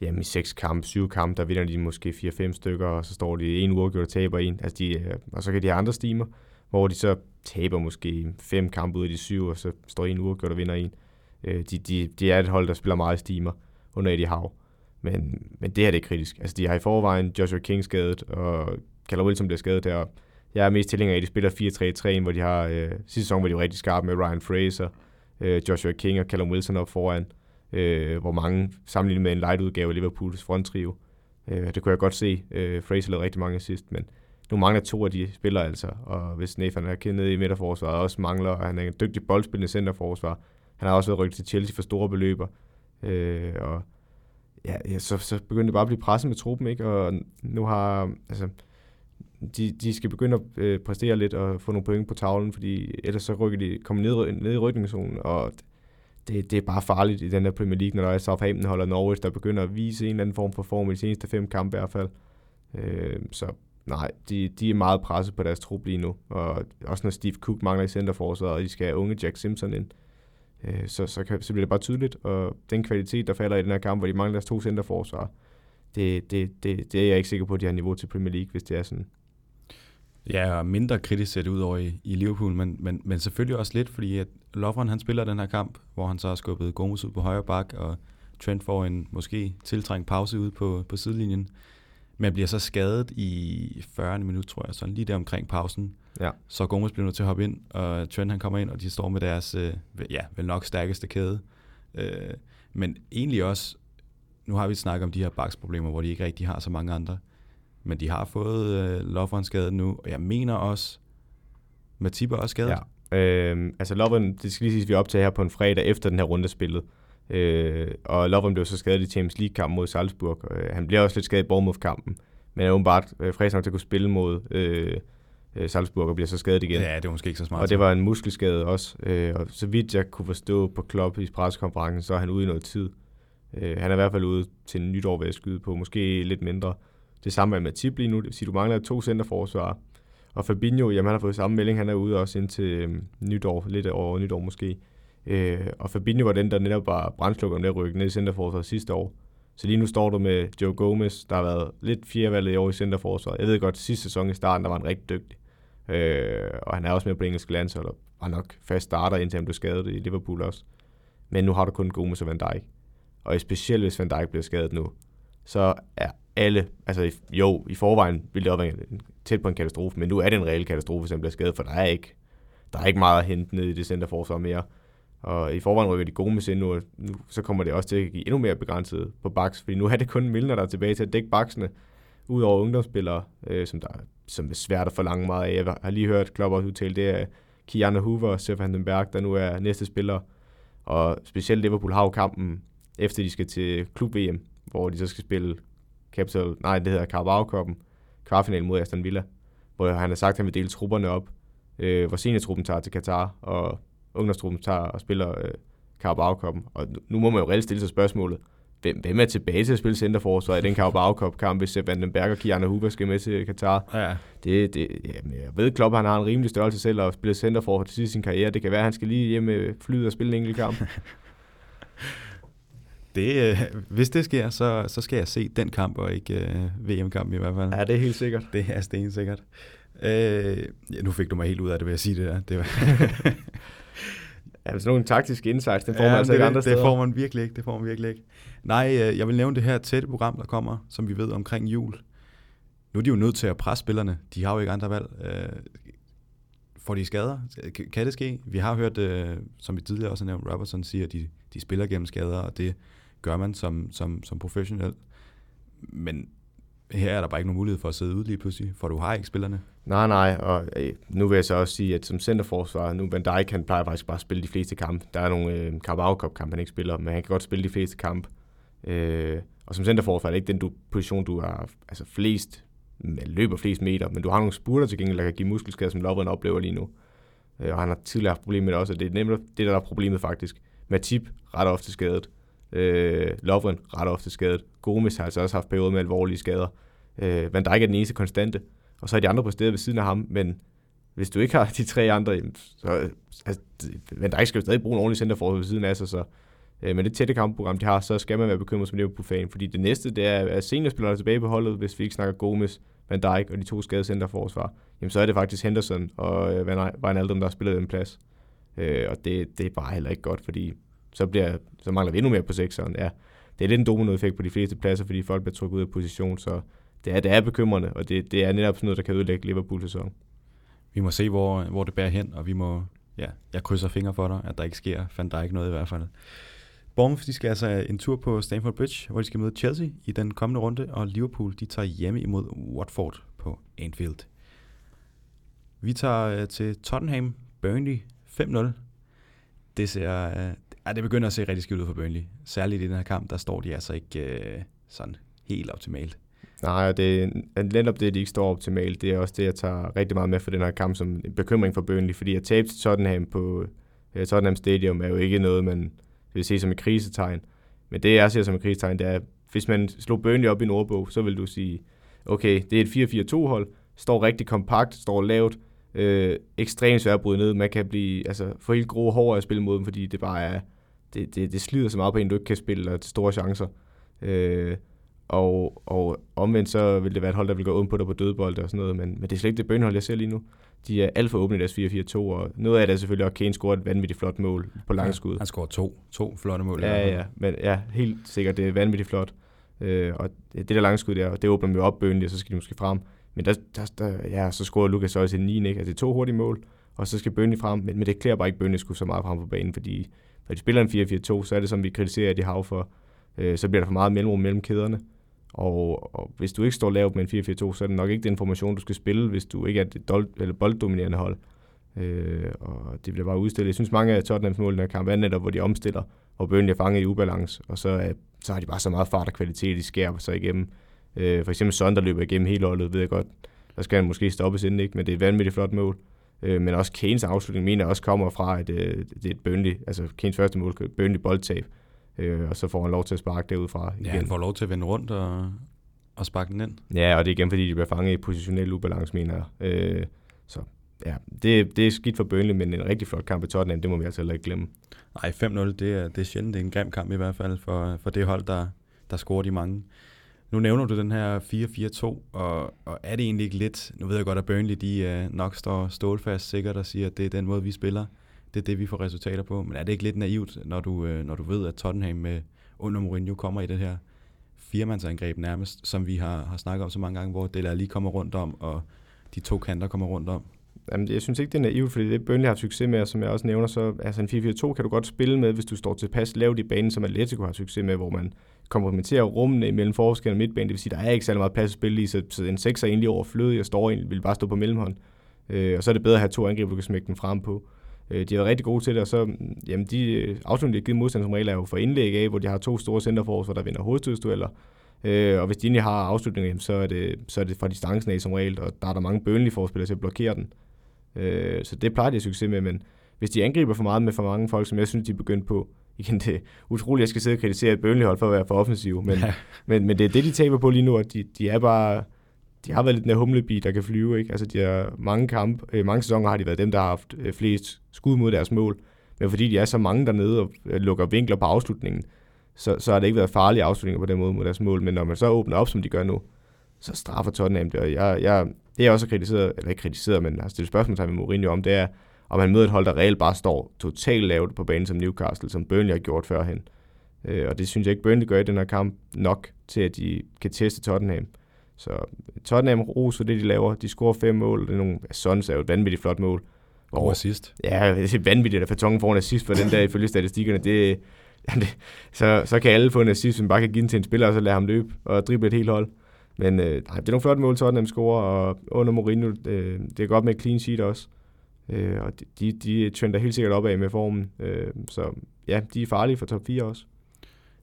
jamen, i seks kampe, syv kampe, der vinder de måske 4-5 stykker, og så står de en uge og taber en. Altså de, og så kan de have andre stimer, hvor de så taber måske fem kampe ud af de syv, og så står en uafgjort og vinder en. Øh, de, de, de er et hold, der spiller meget stimer under Eddie Howe. Men, men det her det er kritisk. Altså, de har i forvejen Joshua King skadet, og Callum Wilson bliver skadet der. Jeg er mest tilhænger af, at de spiller 4-3-3, hvor de har øh, sidste sæson, hvor de var rigtig skarpe med Ryan Fraser, øh, Joshua King og Callum Wilson op foran, øh, hvor mange sammenlignet med en light-udgave af Liverpools fronttrio. Øh, det kunne jeg godt se. Øh, Fraser lavede rigtig mange sidst, men nu mangler to af de spillere altså, og hvis Nathan er kendt i midterforsvaret også mangler, og han er en dygtig boldspillende centerforsvar. Han har også været rykket til Chelsea for store beløber, øh, og ja, ja så, så begyndte det bare at blive presset med truppen, ikke? og nu har, altså, de, de skal begynde at øh, præstere lidt og få nogle point på tavlen, fordi ellers så rykker de, kommer ned, ned i rykningszonen, og det, det er bare farligt i den der Premier League, når der er Southampton holder Norwich, der begynder at vise en eller anden form for form i de seneste fem kampe i hvert fald. Øh, så nej, de, de er meget presset på deres trup lige nu, og også når Steve Cook mangler i centerforsvaret, og de skal have unge Jack Simpson ind, øh, så, så, kan, så bliver det bare tydeligt, og den kvalitet, der falder i den her kamp, hvor de mangler deres to centerforsvarer, det, det, det, det er jeg ikke sikker på, at de har niveau til Premier League, hvis det er sådan. Ja, og mindre kritisk set ud over i, i Liverpool, men, men, men selvfølgelig også lidt, fordi at Lovren han spiller den her kamp, hvor han så har skubbet Gomes ud på højre bak, og Trent får en måske tiltrængt pause ude på, på sidelinjen, men bliver så skadet i 40. minut, tror jeg, sådan lige der omkring pausen. Ja. Så Gomes bliver nødt til at hoppe ind, og Trent han kommer ind, og de står med deres, øh, ja, vel nok stærkeste kæde. Øh, men egentlig også, nu har vi snakket om de her baksproblemer, hvor de ikke rigtig har så mange andre. Men de har fået øh, Lovren skadet nu, og jeg mener også, Matip er også skadet. Ja. Øh, altså Lovren, det skal lige sige, at vi optager her på en fredag efter den her runde spillet. Øh, og Lovren blev så skadet i Champions League-kampen mod Salzburg. Øh, han bliver også lidt skadet i Bournemouth-kampen, men er åbenbart øh, frisk nok til at kunne spille mod øh, øh, Salzburg og bliver så skadet igen. Ja, det var måske ikke så smart. Og det var en muskelskade også. Øh, og så vidt jeg kunne forstå på Klopp i pressekonferencen, så er han ude i noget tid. Øh, han er i hvert fald ude til nytår ved at skyde på, måske lidt mindre. Det samme er med Tip lige nu, det vil sige, du mangler to centerforsvarer. Og Fabinho, jamen han har fået samme melding, han er ude også indtil øh, nytår, lidt over nytår måske. Øh, og Fabinho var den, der netop var brændslukker med at rykke ned i centerforsvaret sidste år. Så lige nu står du med Joe Gomez, der har været lidt fjerdevalget i år i centerforsvaret. Jeg ved godt, sidste sæson i starten, der var han rigtig dygtig. Øh, og han er også med på engelsk landshold, og var nok fast starter, indtil han blev skadet i Liverpool også. Men nu har du kun Gomez og Van Dijk. Og specielt hvis Van Dijk bliver skadet nu, så er alle, altså jo, i forvejen ville det også være tæt på en katastrofe, men nu er det en reel katastrofe, hvis han bliver skadet, for der er ikke, der er ikke meget at hente ned i det centerforsvar mere. Og i forvejen rykker de gode med sind nu, nu, så kommer det også til at give endnu mere begrænset på baks, fordi nu er det kun Milner, der er tilbage til at dække baksene, ud over ungdomsspillere, øh, som, der, som er svært at forlange meget af. Jeg har lige hørt Klopp også udtale, det er Kiana Hoover og Stefan Berg, der nu er næste spiller. Og specielt Liverpool har jo kampen, efter de skal til klub-VM, hvor de så skal spille Capital, nej, det hedder Carabao Cup'en, kvartfinal mod Aston Villa, hvor han har sagt, at han vil dele trupperne op, øh, hvor seniortruppen tager til Katar, og ungdomstruppen tager og spiller øh, Carabao Cup'en. Og nu må man jo reelt stille sig spørgsmålet, hvem, hvem er tilbage til at spille centerforsvar i den Carabao Cup kamp, hvis Van den Berg og Kiana Huber skal med til Katar? Ja. Det, det, jamen, jeg ved, Klopp han har en rimelig størrelse selv og spille centerforsvar til sin karriere. Det kan være, at han skal lige hjem med flyet og spille en enkelt kamp. det, øh, hvis det sker, så, så skal jeg se den kamp, og ikke øh, VM-kamp i hvert fald. Ja, det er helt sikkert. Det er stensikkert. Øh, ja, nu fik du mig helt ud af det ved at sige det der. Det var Ja, sådan nogle taktiske insights, det får man ja, altså det, ikke andre det, steder. Det får man virkelig ikke, det får man virkelig ikke. Nej, øh, jeg vil nævne det her tætte program, der kommer, som vi ved omkring jul. Nu er de jo nødt til at presse spillerne. De har jo ikke andre valg. Øh, får de skader? Kan det ske? Vi har hørt, øh, som vi tidligere også har nævnt, Robertson siger, at de, de spiller gennem skader, og det gør man som, som, som professionel. Men her er der bare ikke nogen mulighed for at sidde ude lige pludselig, for du har ikke spillerne. Nej, nej, og øh, nu vil jeg så også sige, at som centerforsvar, nu Van Dijk, han plejer faktisk bare at spille de fleste kampe. Der er nogle øh, Carabao Cup kampe, han ikke spiller, men han kan godt spille de fleste kampe. Øh, og som centerforsvar er det ikke den du, position, du har altså flest, løber flest meter, men du har nogle spurter til gengæld, der kan give muskelskader, som Lovren oplever lige nu. Øh, og han har tidligere haft problemer med det også, og det er nemlig det, der er problemet faktisk. Matip ret ofte skadet. Øh, Lovren ret ofte skadet. Gomes har altså også haft perioder med alvorlige skader. Øh, Van Dijk er den eneste konstante. Og så er de andre på stedet ved siden af ham, men hvis du ikke har de tre andre, så altså, Van der skal jo stadig bruge en ordentlig centerforsvar ved siden af sig, så øh, med det tætte kampprogram, de har, så skal man være bekymret som Liverpool-fan, fordi det næste, det er, at seniorspillerne tilbage på holdet, hvis vi ikke snakker Gomes, Van Dijk og de to skadede centerforsvar, jamen så er det faktisk Henderson og øh, Van Aldum, der har spillet den plads. Øh, og det, det er bare heller ikke godt, fordi så, bliver, så mangler vi endnu mere på sekseren. Ja, det er lidt en dominoeffekt på de fleste pladser, fordi folk bliver trukket ud af position, så det er, det er bekymrende, og det, det er netop sådan noget, der kan ødelægge Liverpools sæson. Vi må se, hvor, hvor det bærer hen, og vi må, ja, jeg krydser fingre for dig, at der ikke sker fandt der ikke noget i hvert fald. Bournemouth de skal altså en tur på Stamford Bridge, hvor de skal møde Chelsea i den kommende runde, og Liverpool de tager hjemme imod Watford på Anfield. Vi tager øh, til Tottenham, Burnley 5-0. Det ser, øh, ja, det begynder at se rigtig skidt ud for Burnley. Særligt i den her kamp, der står de altså ikke øh, sådan helt optimalt. Nej, det er netop det, de ikke står optimalt. Det er også det, jeg tager rigtig meget med for den her kamp som en bekymring for Burnley, fordi at tabe til Tottenham på uh, Tottenham Stadium er jo ikke noget, man vil se som et krisetegn. Men det, jeg ser som et krisetegn, det er, hvis man slog Burnley op i en ordbog, så vil du sige, okay, det er et 4-4-2-hold, står rigtig kompakt, står lavt, øh, ekstremt svært at bryde ned. Man kan blive, altså, få helt grove hår at spille mod dem, fordi det bare er, det, det, det slider så meget på en, du ikke kan spille og til store chancer. Øh, og, og omvendt så vil det være et hold, der vil gå ondt på dig på dødbold og sådan noget, men, men det er slet ikke det bønhold, jeg ser lige nu. De er alt for åbne i deres 4-4-2, og noget af det er selvfølgelig, at Kane scorer et vanvittigt flot mål på langskud. Ja, han scorer to, to flotte mål. Ja, ja, men ja, helt sikkert, det er vanvittigt flot. Øh, og det der langskud der, det åbner dem jo op bønligt, og så skal de måske frem. Men der, der, der ja, så scorer Lukas også en 9, ikke? Altså det er to hurtige mål, og så skal Bønne frem, men, men det klæder bare ikke Bønne skulle så meget frem på banen, fordi når de spiller en 4-4-2, så er det som vi kritiserer, at de har for, øh, så bliver der for meget mellemrum mellem kæderne. Og, og hvis du ikke står lavt med en 4-4-2, så er det nok ikke den formation, du skal spille, hvis du ikke er et dold, eller bolddominerende hold. Øh, og det bliver bare udstillet. Jeg synes, mange af Tottenhams mål i den kamp er netop, hvor de omstiller, og Burnley er fanget i ubalance, og så, er, så har de bare så meget fart og kvalitet, de skærer sig igennem. Øh, for eksempel Son, der løber igennem hele holdet, ved jeg godt, der skal han måske stoppes inden, ikke? men det er et vanvittigt flot mål. Øh, men også Kanes afslutning mener også kommer fra, at øh, det er et Burnley, altså Kanes første mål, Burnley boldtab, øh, og så får han lov til at sparke derudfra igen. Ja, han får lov til at vende rundt og, og sparke den ind. Ja, og det er igen, fordi de bliver fanget i positionel ubalance, mener jeg. Øh, så ja, det, det er skidt for Burnley, men en rigtig flot kamp i Tottenham, det må vi altså heller ikke glemme. Nej, 5-0, det er, det er sjældent. Det er en grim kamp i hvert fald for, for det hold, der, der scorer de mange. Nu nævner du den her 4-4-2, og, og er det egentlig ikke lidt, nu ved jeg godt, at Burnley de uh, nok står stålfast sikkert og siger, at det er den måde, vi spiller, det er det, vi får resultater på, men er det ikke lidt naivt, når du, øh, når du ved, at Tottenham med under Mourinho kommer i det her firemandsangreb nærmest, som vi har, har snakket om så mange gange, hvor Dele lige kommer rundt om, og de to kanter kommer rundt om? Jamen, jeg synes ikke, det er naivt, fordi det Burnley har succes med, og som jeg også nævner, så altså en 4-4-2 kan du godt spille med, hvis du står tilpas lavt i banen, som Atletico har succes med, hvor man komplementerer rummene mellem forskel og midtbanen. Det vil sige, der er ikke særlig meget plads at spille i, så, så en 6 er egentlig overflødig, og står egentlig, vil bare stå på mellemhånd. Øh, og så er det bedre at have to angreb, du kan smække den frem på. Øh, de har været rigtig gode til det, og så, jamen, de øh, afslutninger, de har givet modstand som regel, er jo for indlæg af, hvor de har to store centerforsvar, der vinder hovedstødsdueller. Øh, og hvis de egentlig har afslutninger, så er, det, så er det fra distancen af som regel, og der er der mange bønlige forspillere til at blokere den. Øh, så det plejer de at succes med, men hvis de angriber for meget med for mange folk, som jeg synes, de er begyndt på, igen, det er utroligt, jeg skal sidde og kritisere et bønlighold for at være for offensiv, men, ja. men, men det er det, de taber på lige nu, at de, de er bare, de har været lidt den humlebi, der kan flyve, ikke? Altså, de har mange kamp, øh, mange sæsoner har de været dem, der har haft øh, flest skud mod deres mål, men fordi de er så mange dernede og øh, lukker vinkler på afslutningen, så, så har det ikke været farlige afslutninger på den måde mod deres mål, men når man så åbner op, som de gør nu, så straffer Tottenham det, og jeg, jeg, det jeg også har kritiseret, eller ikke kritiseret, men altså, har stillet spørgsmål med Mourinho om, det er, om han møder et hold, der reelt bare står totalt lavt på banen som Newcastle, som Burnley har gjort førhen. Øh, og det synes jeg ikke, Burnley gør i den her kamp nok til, at de kan teste Tottenham. Så Tottenham ros for det, de laver. De scorer fem mål. Det er nogle, Sons er jo et vanvittigt flot mål. Og assist. Ja, det er vanvittigt, at Fatongen får en assist for den der ifølge statistikkerne. Det, det, så, så kan alle få en assist, som bare kan give den til en spiller, og så lade ham løbe og drible et helt hold. Men øh, det er nogle flotte mål, Tottenham scorer, og under Mourinho, øh, det er godt med clean sheet også. Øh, og de, de trender helt sikkert opad med formen. Øh, så ja, de er farlige for top 4 også.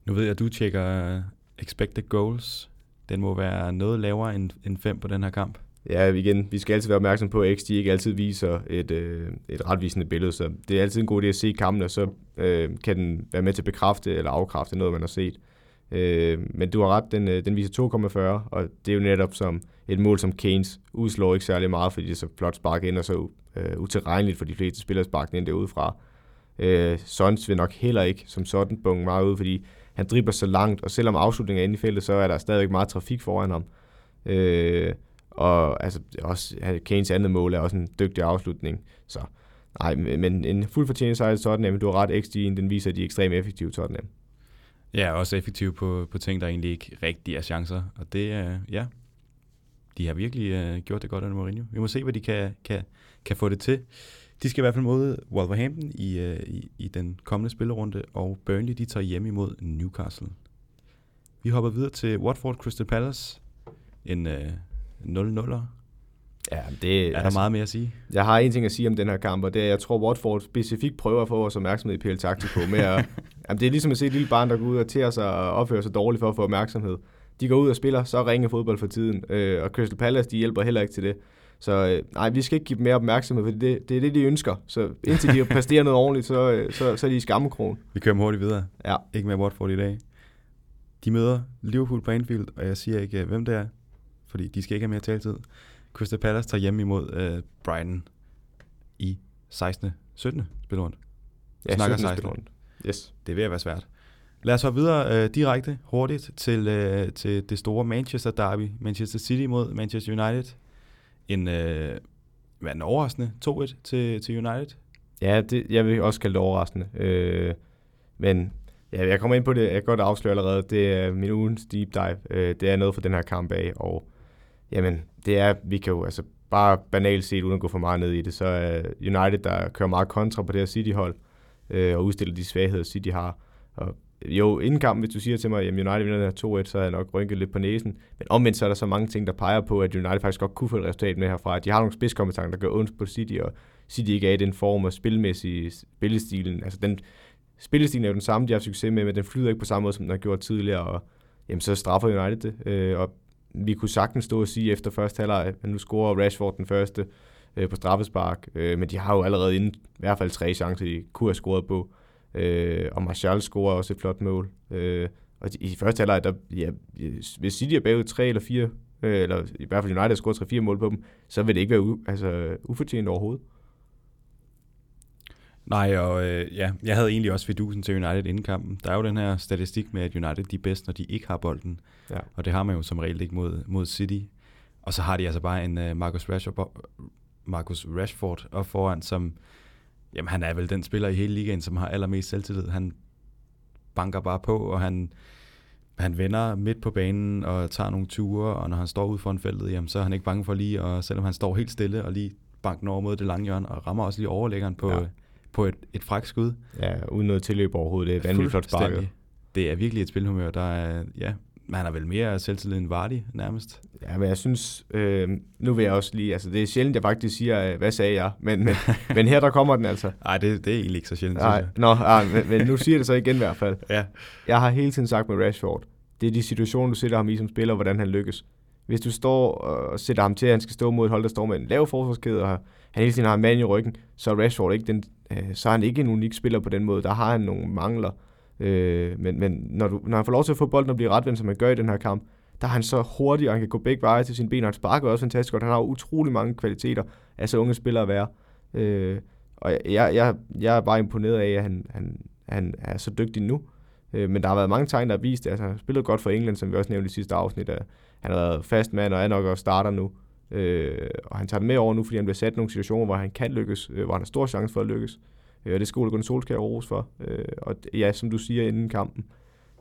Nu ved jeg, at du tjekker expected goals. Den må være noget lavere end, end 5 på den her kamp. Ja, igen, vi skal altid være opmærksom på, at XG ikke altid viser et, øh, et retvisende billede, så det er altid en god idé at se kampen, og så øh, kan den være med til at bekræfte eller afkræfte noget, man har set. Øh, men du har ret, den, øh, den viser 2,40, og det er jo netop som et mål, som Keynes udslår ikke særlig meget, fordi det er så flot spark ind, og så øh, utilregneligt for de fleste spillere sparket ind derudefra. Øh, Sons vil nok heller ikke som sådan bunge meget ud, fordi han dribler så langt, og selvom afslutningen er inde i feltet, så er der stadigvæk meget trafik foran ham. Øh, og altså, også, Kanes andet mål er også en dygtig afslutning. Så nej, men en fuld fortjent sejr til Tottenham. Du har ret, XG'en, den viser, at de er ekstremt effektive Tottenham. Ja, også effektive på, på ting, der egentlig ikke rigtig er chancer. Og det er, ja, de har virkelig øh, gjort det godt under Mourinho. Vi må se, hvad de kan, kan, kan få det til. De skal i hvert fald mod Wolverhampton i, uh, i, i den kommende spillerunde, og Burnley de tager hjem imod Newcastle. Vi hopper videre til Watford Crystal Palace. En uh, 0-0'er. Ja, det, er der altså, meget mere at sige? Jeg har en ting at sige om den her kamp, og det er, at jeg tror, Watford specifikt prøver at få vores opmærksomhed i PL Taktiko med at, jamen, det er ligesom at se et lille barn, der går ud og tager sig og opfører sig dårligt for at få opmærksomhed. De går ud og spiller så ringe fodbold for tiden, øh, og Crystal Palace, de hjælper heller ikke til det. Så øh, nej, vi skal ikke give dem mere opmærksomhed, for det, det er det, de ønsker. Så indtil de præsterer noget ordentligt, så, øh, så, så er de i skammekron. Vi kører hurtigt videre. Ja. Ikke med Watford i dag. De møder Liverpool på Anfield, og jeg siger ikke, hvem det er fordi de skal ikke have mere taletid. Crystal Palace tager hjem imod øh, Brighton i 16. 17. spilrunde. Ja, Snakker 17. spilrunde. Yes. Det er ved at være svært. Lad os hoppe videre øh, direkte, hurtigt, til, øh, til det store Manchester derby. Manchester City mod Manchester United. En, øh, hvad en overraskende 2-1 til, til United. Ja, det, jeg vil også kalde det overraskende. Øh, men ja, jeg kommer ind på det, jeg kan godt afsløre allerede. Det er min ugens deep dive. Øh, det er noget for den her kamp af, og Jamen, det er, vi kan jo altså bare banalt set, uden at gå for meget ned i det, så er United, der kører meget kontra på det her City-hold, øh, og udstiller de svagheder, City har. Og jo, inden kampen, hvis du siger til mig, at United vinder der her 2-1, så har jeg nok rynket lidt på næsen. Men omvendt så er der så mange ting, der peger på, at United faktisk godt kunne få et resultat med herfra. De har nogle spidskompetencer, der gør ondt på City, og City ikke er i den form og spilmæssige spillestilen. Altså den, spillestilen er jo den samme, de har succes med, men den flyder ikke på samme måde, som den har gjort tidligere, og jamen, så straffer United det. Øh, og vi kunne sagtens stå og sige efter første halvleg, at nu scorer Rashford den første øh, på straffespark, øh, men de har jo allerede inden i hvert fald tre chancer, de kunne have scoret på. Øh, og Martial scorer også et flot mål. Øh, og i første halvleg, der, ja, hvis City er bagud tre eller fire, øh, eller i hvert fald United har scoret tre-fire mål på dem, så vil det ikke være u, altså, ufortjent overhovedet. Nej, og øh, ja, jeg havde egentlig også fidusen til United inden kampen. Der er jo den her statistik med, at United de er bedst, når de ikke har bolden. Ja. Og det har man jo som regel ikke mod, mod City. Og så har de altså bare en uh, Marcus, Rashford, Marcus Rashford op foran, som jamen, han er vel den spiller i hele ligaen, som har allermest selvtillid. Han banker bare på, og han, han vender midt på banen og tager nogle ture, og når han står ude foran feltet, jamen, så er han ikke bange for lige, og selvom han står helt stille og lige banker over mod det lange hjørne, og rammer også lige overlæggeren på, ja på et, et fræk skud. Ja, uden noget tilløb overhovedet. Det er vanvittigt flot sparket. Det er virkelig et spilhumør, der er, ja, man har vel mere selvtillid end Vardy nærmest. Ja, men jeg synes, øh, nu vil jeg også lige, altså det er sjældent, jeg faktisk siger, øh, hvad sagde jeg, men, men, men her der kommer den altså. Nej, det, det er egentlig ikke så sjældent, Nej, Nå, ej, men, men nu siger det så igen i hvert fald. ja. Jeg har hele tiden sagt med Rashford, det er de situationer, du sætter ham i som spiller, hvordan han lykkes. Hvis du står og sætter ham til, at han skal stå mod et hold, der står med en lav forsvarskæde, og han hele tiden har en mand i ryggen, så er Rashford ikke den, øh, så er han ikke en unik spiller på den måde. Der har han nogle mangler. Øh, men men når, du, når han får lov til at få bolden og blive retvendt, som han gør i den her kamp, der er han så hurtig, og han kan gå begge veje til sine ben, og han sparker også fantastisk godt. Han har utrolig mange kvaliteter af så unge spillere at være. Øh, og jeg, jeg, jeg er bare imponeret af, at han, han, han er så dygtig nu. Øh, men der har været mange tegn, der har vist, at altså, han har spillet godt for England, som vi også nævnte i sidste afsnit. At han har været fast mand og er nok også starter nu. Øh, og han tager det med over nu, fordi han bliver sat i nogle situationer, hvor han kan lykkes, øh, hvor han har stor chance for at lykkes. Øh, Øh, og det skal Ole Gunnar Solskjaer rose for. Øh, og ja, som du siger inden kampen,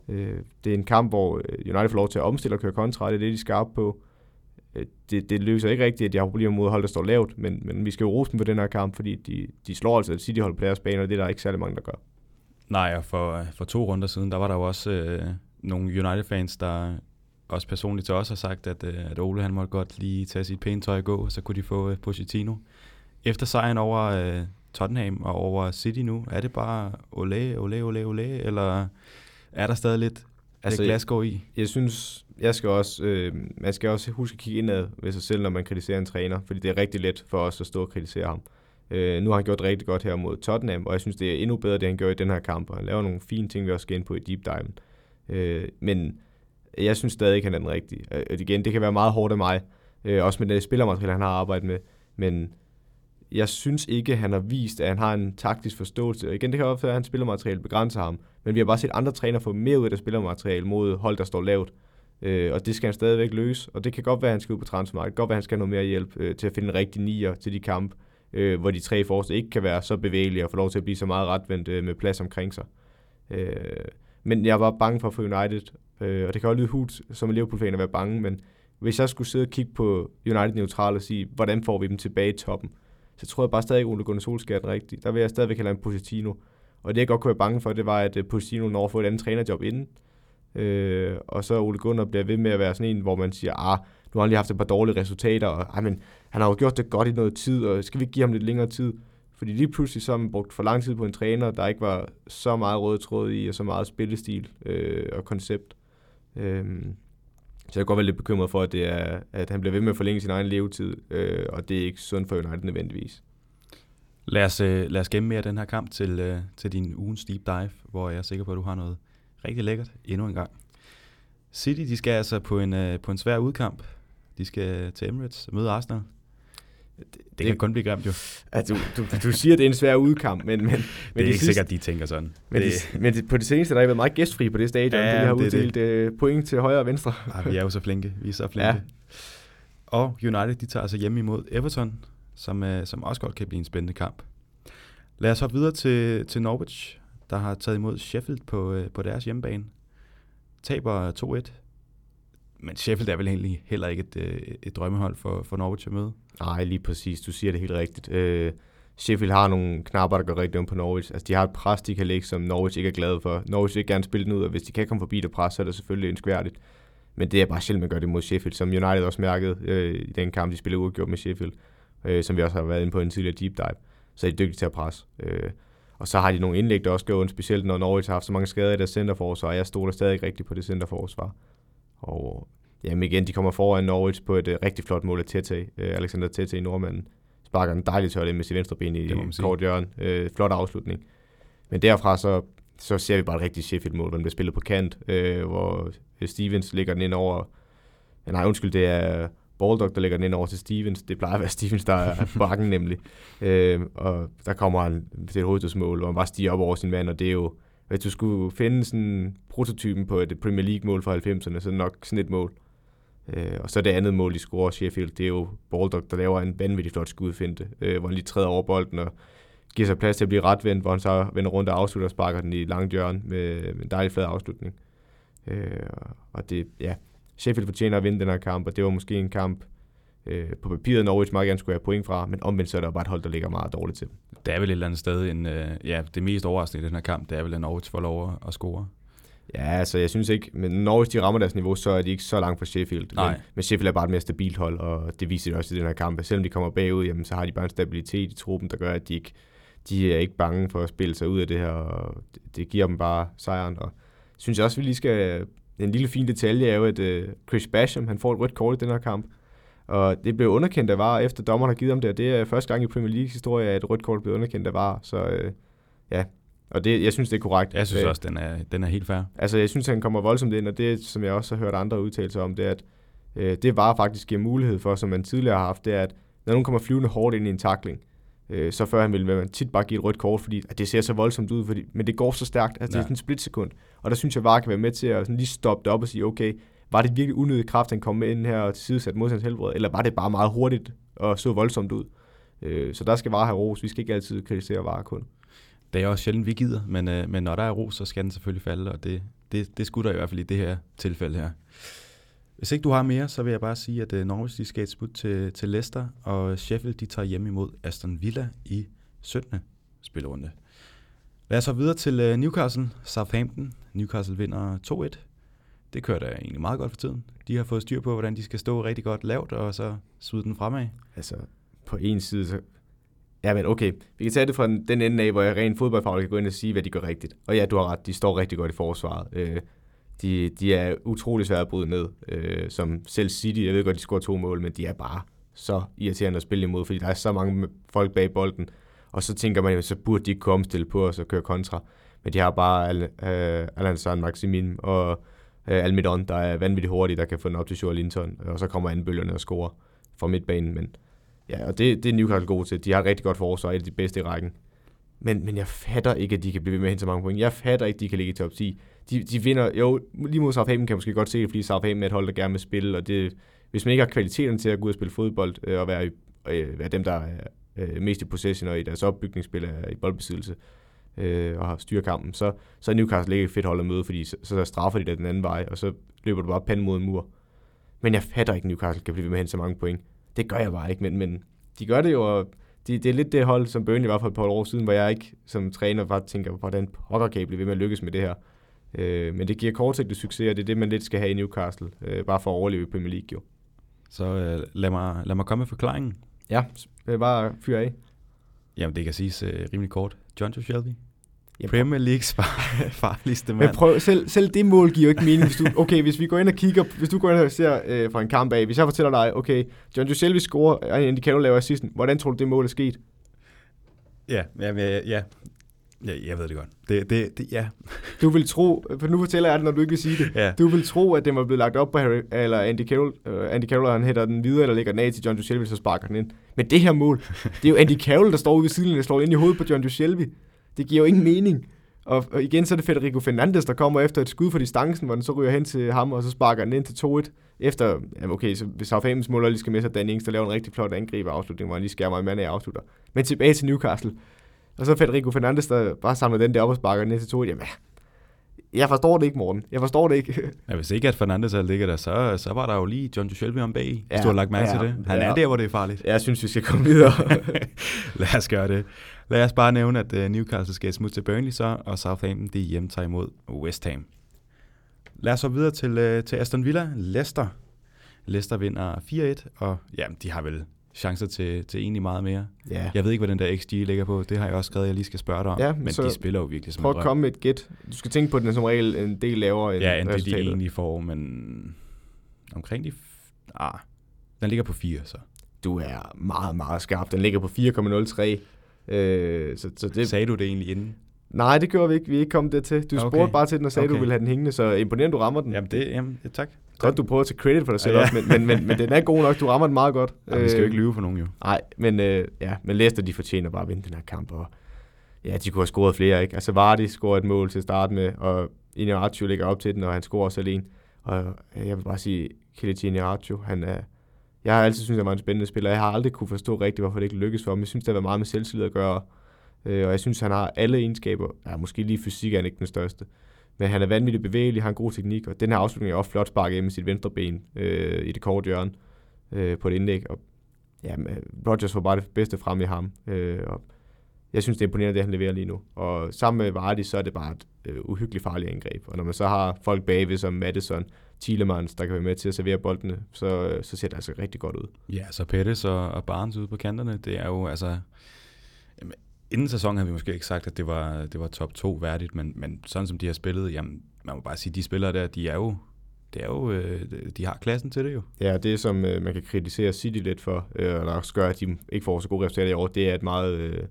øh, det er en kamp, hvor øh, United får lov til at omstille og køre kontra, det er det, de er skarpe på. Øh, det, det løser ikke rigtigt, at de har problemer mod hold, der står lavt, men, men vi skal jo rose dem for den her kamp, fordi de, de slår altså City-hold på deres bane, og det er der ikke særlig mange, der gør. Nej, og for, øh, for to runder siden, der var der jo også øh, nogle United-fans, der også personligt til os har sagt, at, øh, at Ole han måtte godt lige tage sit pæne tøj og gå, og så kunne de få øh, Pochettino. Efter sejren over øh, Tottenham og over City nu, er det bare ole, ole, ole, ole, eller er der stadig lidt, altså, lidt glasgård i? Jeg synes, jeg skal også, øh, man skal også huske at kigge indad ved sig selv, når man kritiserer en træner, fordi det er rigtig let for os at stå og kritisere ham. Øh, nu har han gjort rigtig godt her mod Tottenham, og jeg synes, det er endnu bedre, det han gør i den her kamp, og han laver nogle fine ting, vi også skal ind på i deep dive. Øh, men jeg synes stadig ikke, han er den rigtige. Og igen, det kan være meget hårdt af mig, øh, også med det spillermateriale, han har arbejdet med, men jeg synes ikke, han har vist, at han har en taktisk forståelse. Og igen, det kan også være, at hans spillermateriale begrænser ham, men vi har bare set andre træner få mere ud af det spillermateriale mod hold, der står lavt. Øh, og det skal han stadigvæk løse, og det kan godt være, at han skal ud på transfermarkedet. Det kan godt være, at han skal have noget mere hjælp øh, til at finde en rigtig nier til de kampe, øh, hvor de tre forreste ikke kan være så bevægelige og få lov til at blive så meget retvendt øh, med plads omkring sig. Øh, men jeg var bange for for United, øh, og det kan også lyde hult som en Liverpool-fan at være bange, men hvis jeg skulle sidde og kigge på United neutral og sige, hvordan får vi dem tilbage i toppen, så tror jeg bare stadig, at Ole Gunnar Solskjaer er den rigtige. Der vil jeg stadigvæk have en Pochettino. Og det jeg godt kunne være bange for, det var, at Positino Pochettino når at få et andet trænerjob inden. Øh, og så Ole Gunnar bliver ved med at være sådan en, hvor man siger, ah, nu har han lige haft et par dårlige resultater, og ah, men, han har jo gjort det godt i noget tid, og skal vi give ham lidt længere tid? Fordi lige pludselig så har man brugt for lang tid på en træner, der ikke var så meget rød tråd i, og så meget spillestil øh, og koncept. Øh, så jeg kan godt være lidt bekymret for, at, det er, at han bliver ved med at forlænge sin egen levetid, øh, og det er ikke sundt for United nødvendigvis. Lad os, øh, lad os gemme mere den her kamp til, øh, til din ugens deep dive, hvor jeg er sikker på, at du har noget rigtig lækkert endnu en gang. City de skal altså på en, øh, på en svær udkamp. De skal til Emirates møde Arsenal. Det, det, det kan kun blive grimt jo. Altså, du, du, du siger, at det er en svær udkamp, men... men, men det er ikke sidste, sikkert, de tænker sådan. Men, det, de, men på det seneste, der har I været meget gæstfri på det stadion, ja, de har uddelt det. Øh, point til højre og venstre. Ja, vi er jo så flinke. Vi er så flinke. Ja. Og United, de tager altså hjemme imod Everton, som, uh, som også godt kan blive en spændende kamp. Lad os hoppe videre til, til Norwich, der har taget imod Sheffield på, uh, på deres hjemmebane. Taber 2-1 men Sheffield er vel egentlig heller ikke et, øh, et drømmehold for, for Norwich at møde. Nej, lige præcis. Du siger det helt rigtigt. Øh, Sheffield har nogle knapper, der går rigtig ondt på Norwich. Altså, de har et pres, de kan lægge, som Norwich ikke er glade for. Norwich vil gerne spille den ud, og hvis de kan komme forbi det pres, så er det selvfølgelig ønskværdigt. Men det er bare sjældent, man gør det mod Sheffield, som United også mærkede øh, i den kamp, de spillede uafgjort med Sheffield, øh, som vi også har været inde på en tidligere deep dive. Så er de dygtige til at presse. Øh, og så har de nogle indlæg, der også gør ondt, specielt når Norwich har haft så mange skader i deres centerforsvar, og jeg stoler stadig ikke rigtigt på det centerforsvar. Og jamen igen, de kommer foran Norwich på et uh, rigtig flot mål af Tete. Uh, Alexander Tete i nordmanden sparker en dejlig tør med sit venstre ben i kort hjørne. Uh, flot afslutning. Men derfra så, så ser vi bare et rigtig Sheffield-mål, hvor den bliver spillet på kant, uh, hvor Stevens ligger den ind over... Nej, undskyld, det er Baldock, der lægger den ind over til Stevens. Det plejer at være Stevens, der er bakken nemlig. Uh, og der kommer han til et hovedstødsmål, hvor han bare stiger op over sin mand, og det er jo... Hvis du skulle finde sådan prototypen på et Premier League-mål fra 90'erne, så er det nok sådan et mål. Øh, og så det andet mål, de scorer Sheffield, det er jo Baldock, der laver en vanvittig flot skudfinte, øh, hvor han lige træder over bolden og giver sig plads til at blive retvendt, hvor han så vender rundt og afslutter og sparker den i langt hjørne med, med en dejlig flad afslutning. Øh, og det, ja, Sheffield fortjener at vinde den her kamp, og det var måske en kamp, øh, på papiret Norwich meget gerne skulle have point fra, men omvendt så er der bare et hold, der ligger meget dårligt til. Det er vel et eller andet sted, en, øh, ja, det mest overraskende i den her kamp, det er vel, at Norwich får lov at score. Ja, altså jeg synes ikke, men når de rammer deres niveau, så er de ikke så langt fra Sheffield. Nej. Men, men Sheffield er bare et mere stabilt hold, og det viser de også i den her kamp. Selvom de kommer bagud, jamen, så har de bare en stabilitet i truppen, der gør, at de ikke, de er ikke bange for at spille sig ud af det her, og det, giver dem bare sejren. Og synes jeg også, vi lige skal... En lille fin detalje er jo, at uh, Chris Basham, han får et rødt kort i den her kamp. Og det blev underkendt af VAR, efter dommeren har givet ham det, og det er første gang i Premier League historie, at et rødt kort blev underkendt af VAR. Så uh, ja, og det, jeg synes, det er korrekt. Jeg synes også, den er, den er helt fair. Altså, jeg synes, han kommer voldsomt ind, og det, som jeg også har hørt andre udtalelser om, det er, at øh, det var faktisk giver mulighed for, som man tidligere har haft, det er, at når nogen kommer flyvende hårdt ind i en takling, øh, så før han ville man tit bare give et rødt kort, fordi at det ser så voldsomt ud, fordi, men det går så stærkt, altså ja. det er sådan en splitsekund. Og der synes jeg bare kan være med til at sådan lige stoppe det op og sige, okay, var det virkelig unødig kraft, han kom med ind her og tilsidesat mod helbred, eller var det bare meget hurtigt og så voldsomt ud? Øh, så der skal bare have ros. Vi skal ikke altid kritisere VAR kun. Det er også sjældent, vi gider, men, øh, men når der er ros, så skal den selvfølgelig falde, og det, det, det skulle der i hvert fald i det her tilfælde her. Hvis ikke du har mere, så vil jeg bare sige, at øh, Norwich de skal et smut til, til Leicester, og Sheffield de tager hjem imod Aston Villa i 17. spillerunde. Lad os så videre til øh, Newcastle, Southampton. Newcastle vinder 2-1 det kører da egentlig meget godt for tiden. De har fået styr på, hvordan de skal stå rigtig godt lavt, og så smide den fremad. Altså, på en side, så... Ja, men okay, vi kan tage det fra den, den ende af, hvor jeg rent fodboldfagligt kan gå ind og sige, hvad de gør rigtigt. Og ja, du har ret, de står rigtig godt i forsvaret. Øh, de, de er utrolig svære at bryde ned, øh, som selv City, jeg ved godt, de scorer to mål, men de er bare så irriterende at spille imod, fordi der er så mange folk bag bolden, og så tænker man jo, så burde de ikke kunne omstille på os og køre kontra. Men de har bare Al, øh, Alan San Maximin og øh, Almidon, der er vanvittigt hurtig, der kan få den op til Joel Linton, og så kommer anbølgerne og scorer fra midtbanen. Men ja, og det, det er Newcastle gode til. De har rigtig godt forsvar, et af de bedste i rækken. Men, men jeg fatter ikke, at de kan blive ved med at hente så mange point. Jeg fatter ikke, at de kan ligge i top 10. De, de vinder, jo, lige mod Southampton kan man måske godt se det, fordi Southampton er et hold, der gerne vil spille, og det, hvis man ikke har kvaliteten til at gå ud og spille fodbold, øh, og være, øh, være dem, der er øh, mest i possession og i deres opbygningsspil er i boldbesiddelse, øh, og har styret kampen, så, så er Newcastle ikke et fedt hold at møde, fordi så, så straffer de det den anden vej, og så løber du bare panden mod en mur. Men jeg fatter ikke, at Newcastle kan blive ved med at hente så mange point. Det gør jeg bare ikke, men, men de gør det jo, og de, det er lidt det hold, som Burnley var for et par år siden, hvor jeg ikke som træner bare tænker, hvordan pokker kan blive ved med at lykkes med det her. Øh, men det giver kortsigtet succes, og det er det, man lidt skal have i Newcastle, øh, bare for at overleve i Premier League jo. Så øh, lad, mig, lad mig komme med forklaringen. Ja, bare fyr af. Jamen, det kan siges øh, rimelig kort. John Joe Shelby. Jamen, Premier Leagues far, farligste mand. Men prøv, selv, selv det mål giver jo ikke mening, hvis du, okay, hvis vi går ind og kigger, hvis du går ind og ser øh, fra en kamp af, hvis jeg fortæller dig, okay, John Joe Shelby scorer, og Andy Carroll laver assisten, hvordan tror du, det mål er sket? Ja, ja, ja, ja. Ja, jeg ved det godt. Det, det, det, ja. Du vil tro, for nu fortæller jeg det, når du ikke vil sige det. Ja. Du vil tro, at den var blevet lagt op på Harry, eller Andy Carroll, uh, Andy Carroll, han hætter den videre, eller lægger den af til John Shelby, så sparker den ind. Men det her mål, det er jo Andy Carroll, der står ude ved siden, og slår ind i hovedet på John Shelby. Det giver jo ingen mening. Og, og igen, så er det Federico Fernandes, der kommer efter et skud fra distancen, hvor den så ryger hen til ham, og så sparker den ind til 2-1. Efter, jamen okay, så hvis Southamptons mål lige skal med, så Dan Ings, der laver en rigtig flot angreb afslutning, hvor han lige skærmer en mand af afslutter. Men tilbage til Newcastle. Og så Federico Fernandes, der bare samler den der op og sparker ned til 2 Jamen, jeg forstår det ikke, Morten. Jeg forstår det ikke. ja, hvis ikke at Fernandes havde ligget der, så, så var der jo lige John Shelby om bag, hvis Ja, du har lagt mærke ja, til det. Han ja. er der, hvor det er farligt. Jeg synes, vi skal komme videre. Lad os gøre det. Lad os bare nævne, at uh, Newcastle skal smutte til Burnley så, og Southampton de hjemtager imod West Ham. Lad os så videre til, uh, til Aston Villa. Leicester. Leicester vinder 4-1, og ja, de har vel chancer til, til egentlig meget mere. ja. Jeg ved ikke, hvad den der XG ligger på. Det har jeg også skrevet, jeg lige skal spørge dig om. Ja, men de spiller jo virkelig som Prøv at komme med et gæt. Du skal tænke på, at den er som regel en del lavere end Ja, end det de egentlig får, men omkring de... Ah, den ligger på 4, så. Du er meget, meget skarp. Den ligger på 4,03. Øh, så, så Det... Sagde du det egentlig inden? nej, det gjorde vi ikke. Vi er ikke kommet det til. Du Okay. spurgte bare til den og sagde, okay. Du ville have den hængende, så imponerende, du rammer den. Jamen, det, jamen ja, tak. Godt, du prøver at tage credit for dig selv Ja. også, men, men, men, men den er god nok. Du rammer den meget godt. Jamen, vi skal jo Øh, ikke lyve for nogen jo. Nej, men, øh, ja, men Leicester, de fortjener bare at vinde den her kamp. Og, ja, de kunne have scoret flere, ikke? Altså, Vardy scorer et mål til at starte med, og Iñárritu lægger op til den, og han scorer også alene. Og øh, jeg vil bare sige, Kelechi Iñárritu, han er... Jeg har altid syntes, han var en spændende spiller. Jeg har aldrig kunne forstå rigtigt, hvorfor det ikke lykkes for ham. Jeg synes, det har været meget med selvtillid at gøre. Øh, og jeg synes, han har alle egenskaber. Ja, måske lige fysik er han ikke den største. Men han er vanvittigt bevægelig, har en god teknik, og den her afslutning er også flot sparket ind med sit venstre ben øh, i det korte hjørne øh, på et indlæg. Og ja, øh, Rodgers får bare det bedste frem i ham. Øh, og jeg synes, det er imponerende, det han leverer lige nu. Og sammen med Vardy, så er det bare et øh, uhyggeligt farligt angreb. Og når man så har folk bagved som Madison, Thielemans, der kan være med til at servere boldene, så, øh, så ser det altså rigtig godt ud. Ja, så Pettis og, og Barnes ude på kanterne, det er jo altså... Inden sæsonen havde vi måske ikke sagt, at det var, det var top 2 værdigt, men, men sådan som de har spillet, jamen, man må bare sige, de spillere der, de er jo, det er jo, øh, de har klassen til det jo. Ja, det som øh, man kan kritisere City lidt for, øh, og også gør, at de ikke får så gode resultater i år, det er et meget øh,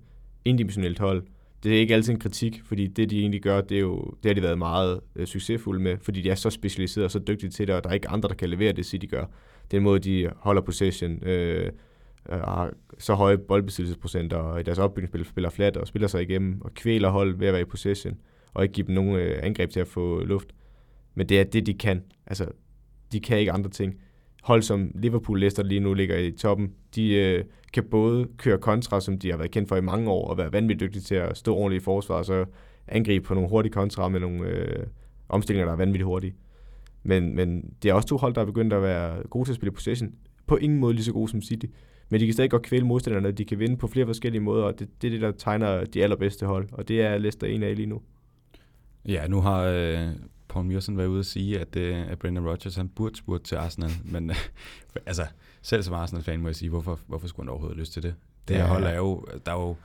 indimensionelt hold. Det er ikke altid en kritik, fordi det de egentlig gør, det, er jo, det har de været meget øh, succesfulde med, fordi de er så specialiserede og så dygtige til det, og der er ikke andre, der kan levere det, City gør. Den måde, de holder possession, øh, øh, har så høje boldbesiddelsesprocenter, og i deres opbygningsspil spiller flat og spiller sig igennem, og kvæler hold ved at være i possession, og ikke give dem nogen øh, angreb til at få luft. Men det er det, de kan. Altså, de kan ikke andre ting. Hold som Liverpool, Leicester lige nu ligger i toppen, de øh, kan både køre kontra, som de har været kendt for i mange år, og være vanvittigt dygtige til at stå ordentligt i forsvar, og så angribe på nogle hurtige kontra med nogle øh, omstillinger, der er vanvittigt hurtige. Men, men det er også to hold, der er begyndt at være gode til at spille possession. På ingen måde lige så gode som City. Men de kan stadig godt kvæle modstanderne, de kan vinde på flere forskellige måder, og det, det er det, der tegner de allerbedste hold. Og det er Leicester en af lige nu. Ja, nu har øh, Paul Merson været ude og sige, at, øh, at Brendan Rodgers han burde spurgt til Arsenal, men øh, altså, selv som Arsenal-fan må jeg sige, hvorfor, hvorfor skulle han overhovedet have lyst til det? Det her Ja. hold er jo, der er jo,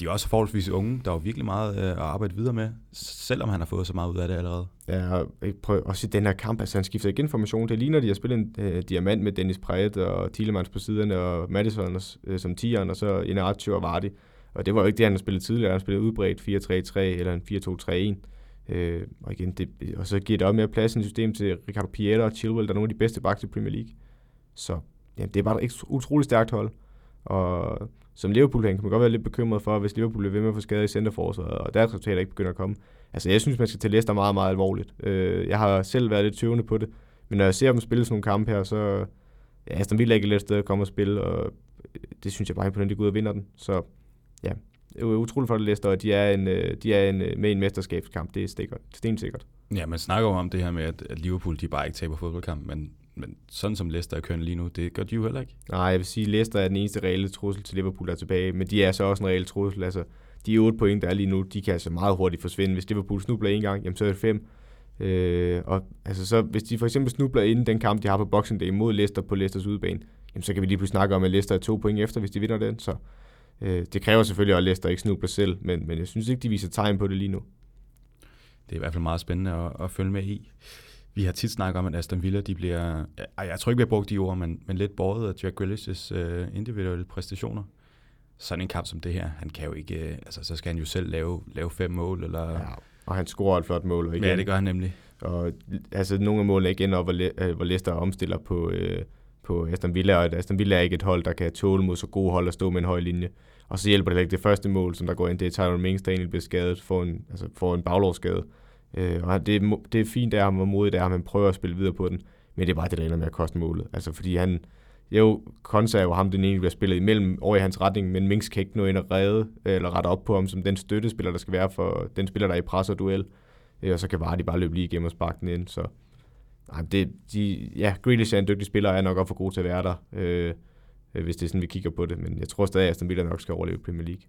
de er også forholdsvis unge, der er jo virkelig meget øh, at arbejde videre med, selvom han har fået så meget ud af det allerede. Ja, og øh, prøv også i den her kamp, altså han skifter igen formation. Det ligner, de har spillet en øh, diamant med Dennis Praet og Thielemans på siderne, og Madison øh, som tieren, og så Inaratio og Vardy. Og det var jo ikke det, han har spillet tidligere. Han har spillet udbredt 4-3-3 eller en 4-2-3-1. Øh, og, igen, det, og så giver det også mere plads i system til Ricardo Pieter og Chilwell, der er nogle af de bedste backs i Premier League. Så ja, det er bare et utroligt stærkt hold. Og som Liverpool-fan kan man godt være lidt bekymret for, hvis Liverpool bliver ved med at få skader i centerforsvaret, og deres resultater ikke begynder at komme. Altså, jeg synes, man skal tage Leicester meget, meget alvorligt. Øh, jeg har selv været lidt tøvende på det, men når jeg ser dem spille sådan nogle kampe her, så ja, Aston Villa ikke et let sted at komme og spille, og øh, det synes jeg bare imponerende, at de går ud og vinder den. Så ja, det er utroligt for det Leicester, og de er, en, øh, de er en, øh, med en mesterskabskamp. Det er stikker, stensikkert. Ja, man snakker jo om det her med, at Liverpool de bare ikke taber fodboldkamp, men, men sådan som Leicester er kørende lige nu, det gør de jo heller ikke. Nej, jeg vil sige, at Leicester er den eneste reelle trussel til Liverpool, der er tilbage, men de er så også en reel trussel. Altså, de 8 point, der er lige nu, de kan altså meget hurtigt forsvinde. Hvis Liverpool snubler en gang, jamen så er det 5. Øh, og altså så, hvis de for eksempel snubler inden den kamp, de har på Boxing Day mod Leicester på Leicesters udebane, jamen så kan vi lige pludselig snakke om, at Leicester er to point efter, hvis de vinder den. Så øh, det kræver selvfølgelig, at Leicester ikke snubler selv, men, men jeg synes ikke, de viser tegn på det lige nu. Det er i hvert fald meget spændende at, at følge med i. Vi har tit snakket om, at Aston Villa, de bliver, ej, jeg tror ikke, vi har brugt de ord, men, men lidt båret af Jack Grealish's øh, individuelle præstationer. Sådan en kamp som det her, han kan jo ikke, øh, altså så skal han jo selv lave, lave fem mål, eller... Ja, og han scorer et flot mål. Igen, ja det gør han nemlig. Og altså, nogle af målene er igen op, hvor, Le- øh, hvor Leicester omstiller på, øh, på Aston Villa, og Aston Villa er ikke et hold, der kan tåle mod så gode hold at stå med en høj linje. Og så hjælper det ikke det første mål, som der går ind, det er Tyrone Mings, der egentlig bliver skadet, får en, altså får en baglovsskade. Øh, og det, er det er fint af ham, og modigt af ham, han prøver at spille videre på den, men det er bare det, der ender med at koste målet. Altså fordi han, jo, Konsa er jo ham, den egentlig bliver spillet imellem over i hans retning, men Minks kan ikke nå ind og redde, eller rette op på ham som den støttespiller, der skal være for den spiller, der er i pres og duel. Øh, og så kan Vardy bare løbe lige igennem og sparke den ind. Så nej, det, de, ja, Grealish er en dygtig spiller, og er nok også for god til at være der, øh, øh hvis det er sådan, vi kigger på det. Men jeg tror stadig, at Aston Villa nok skal overleve Premier League.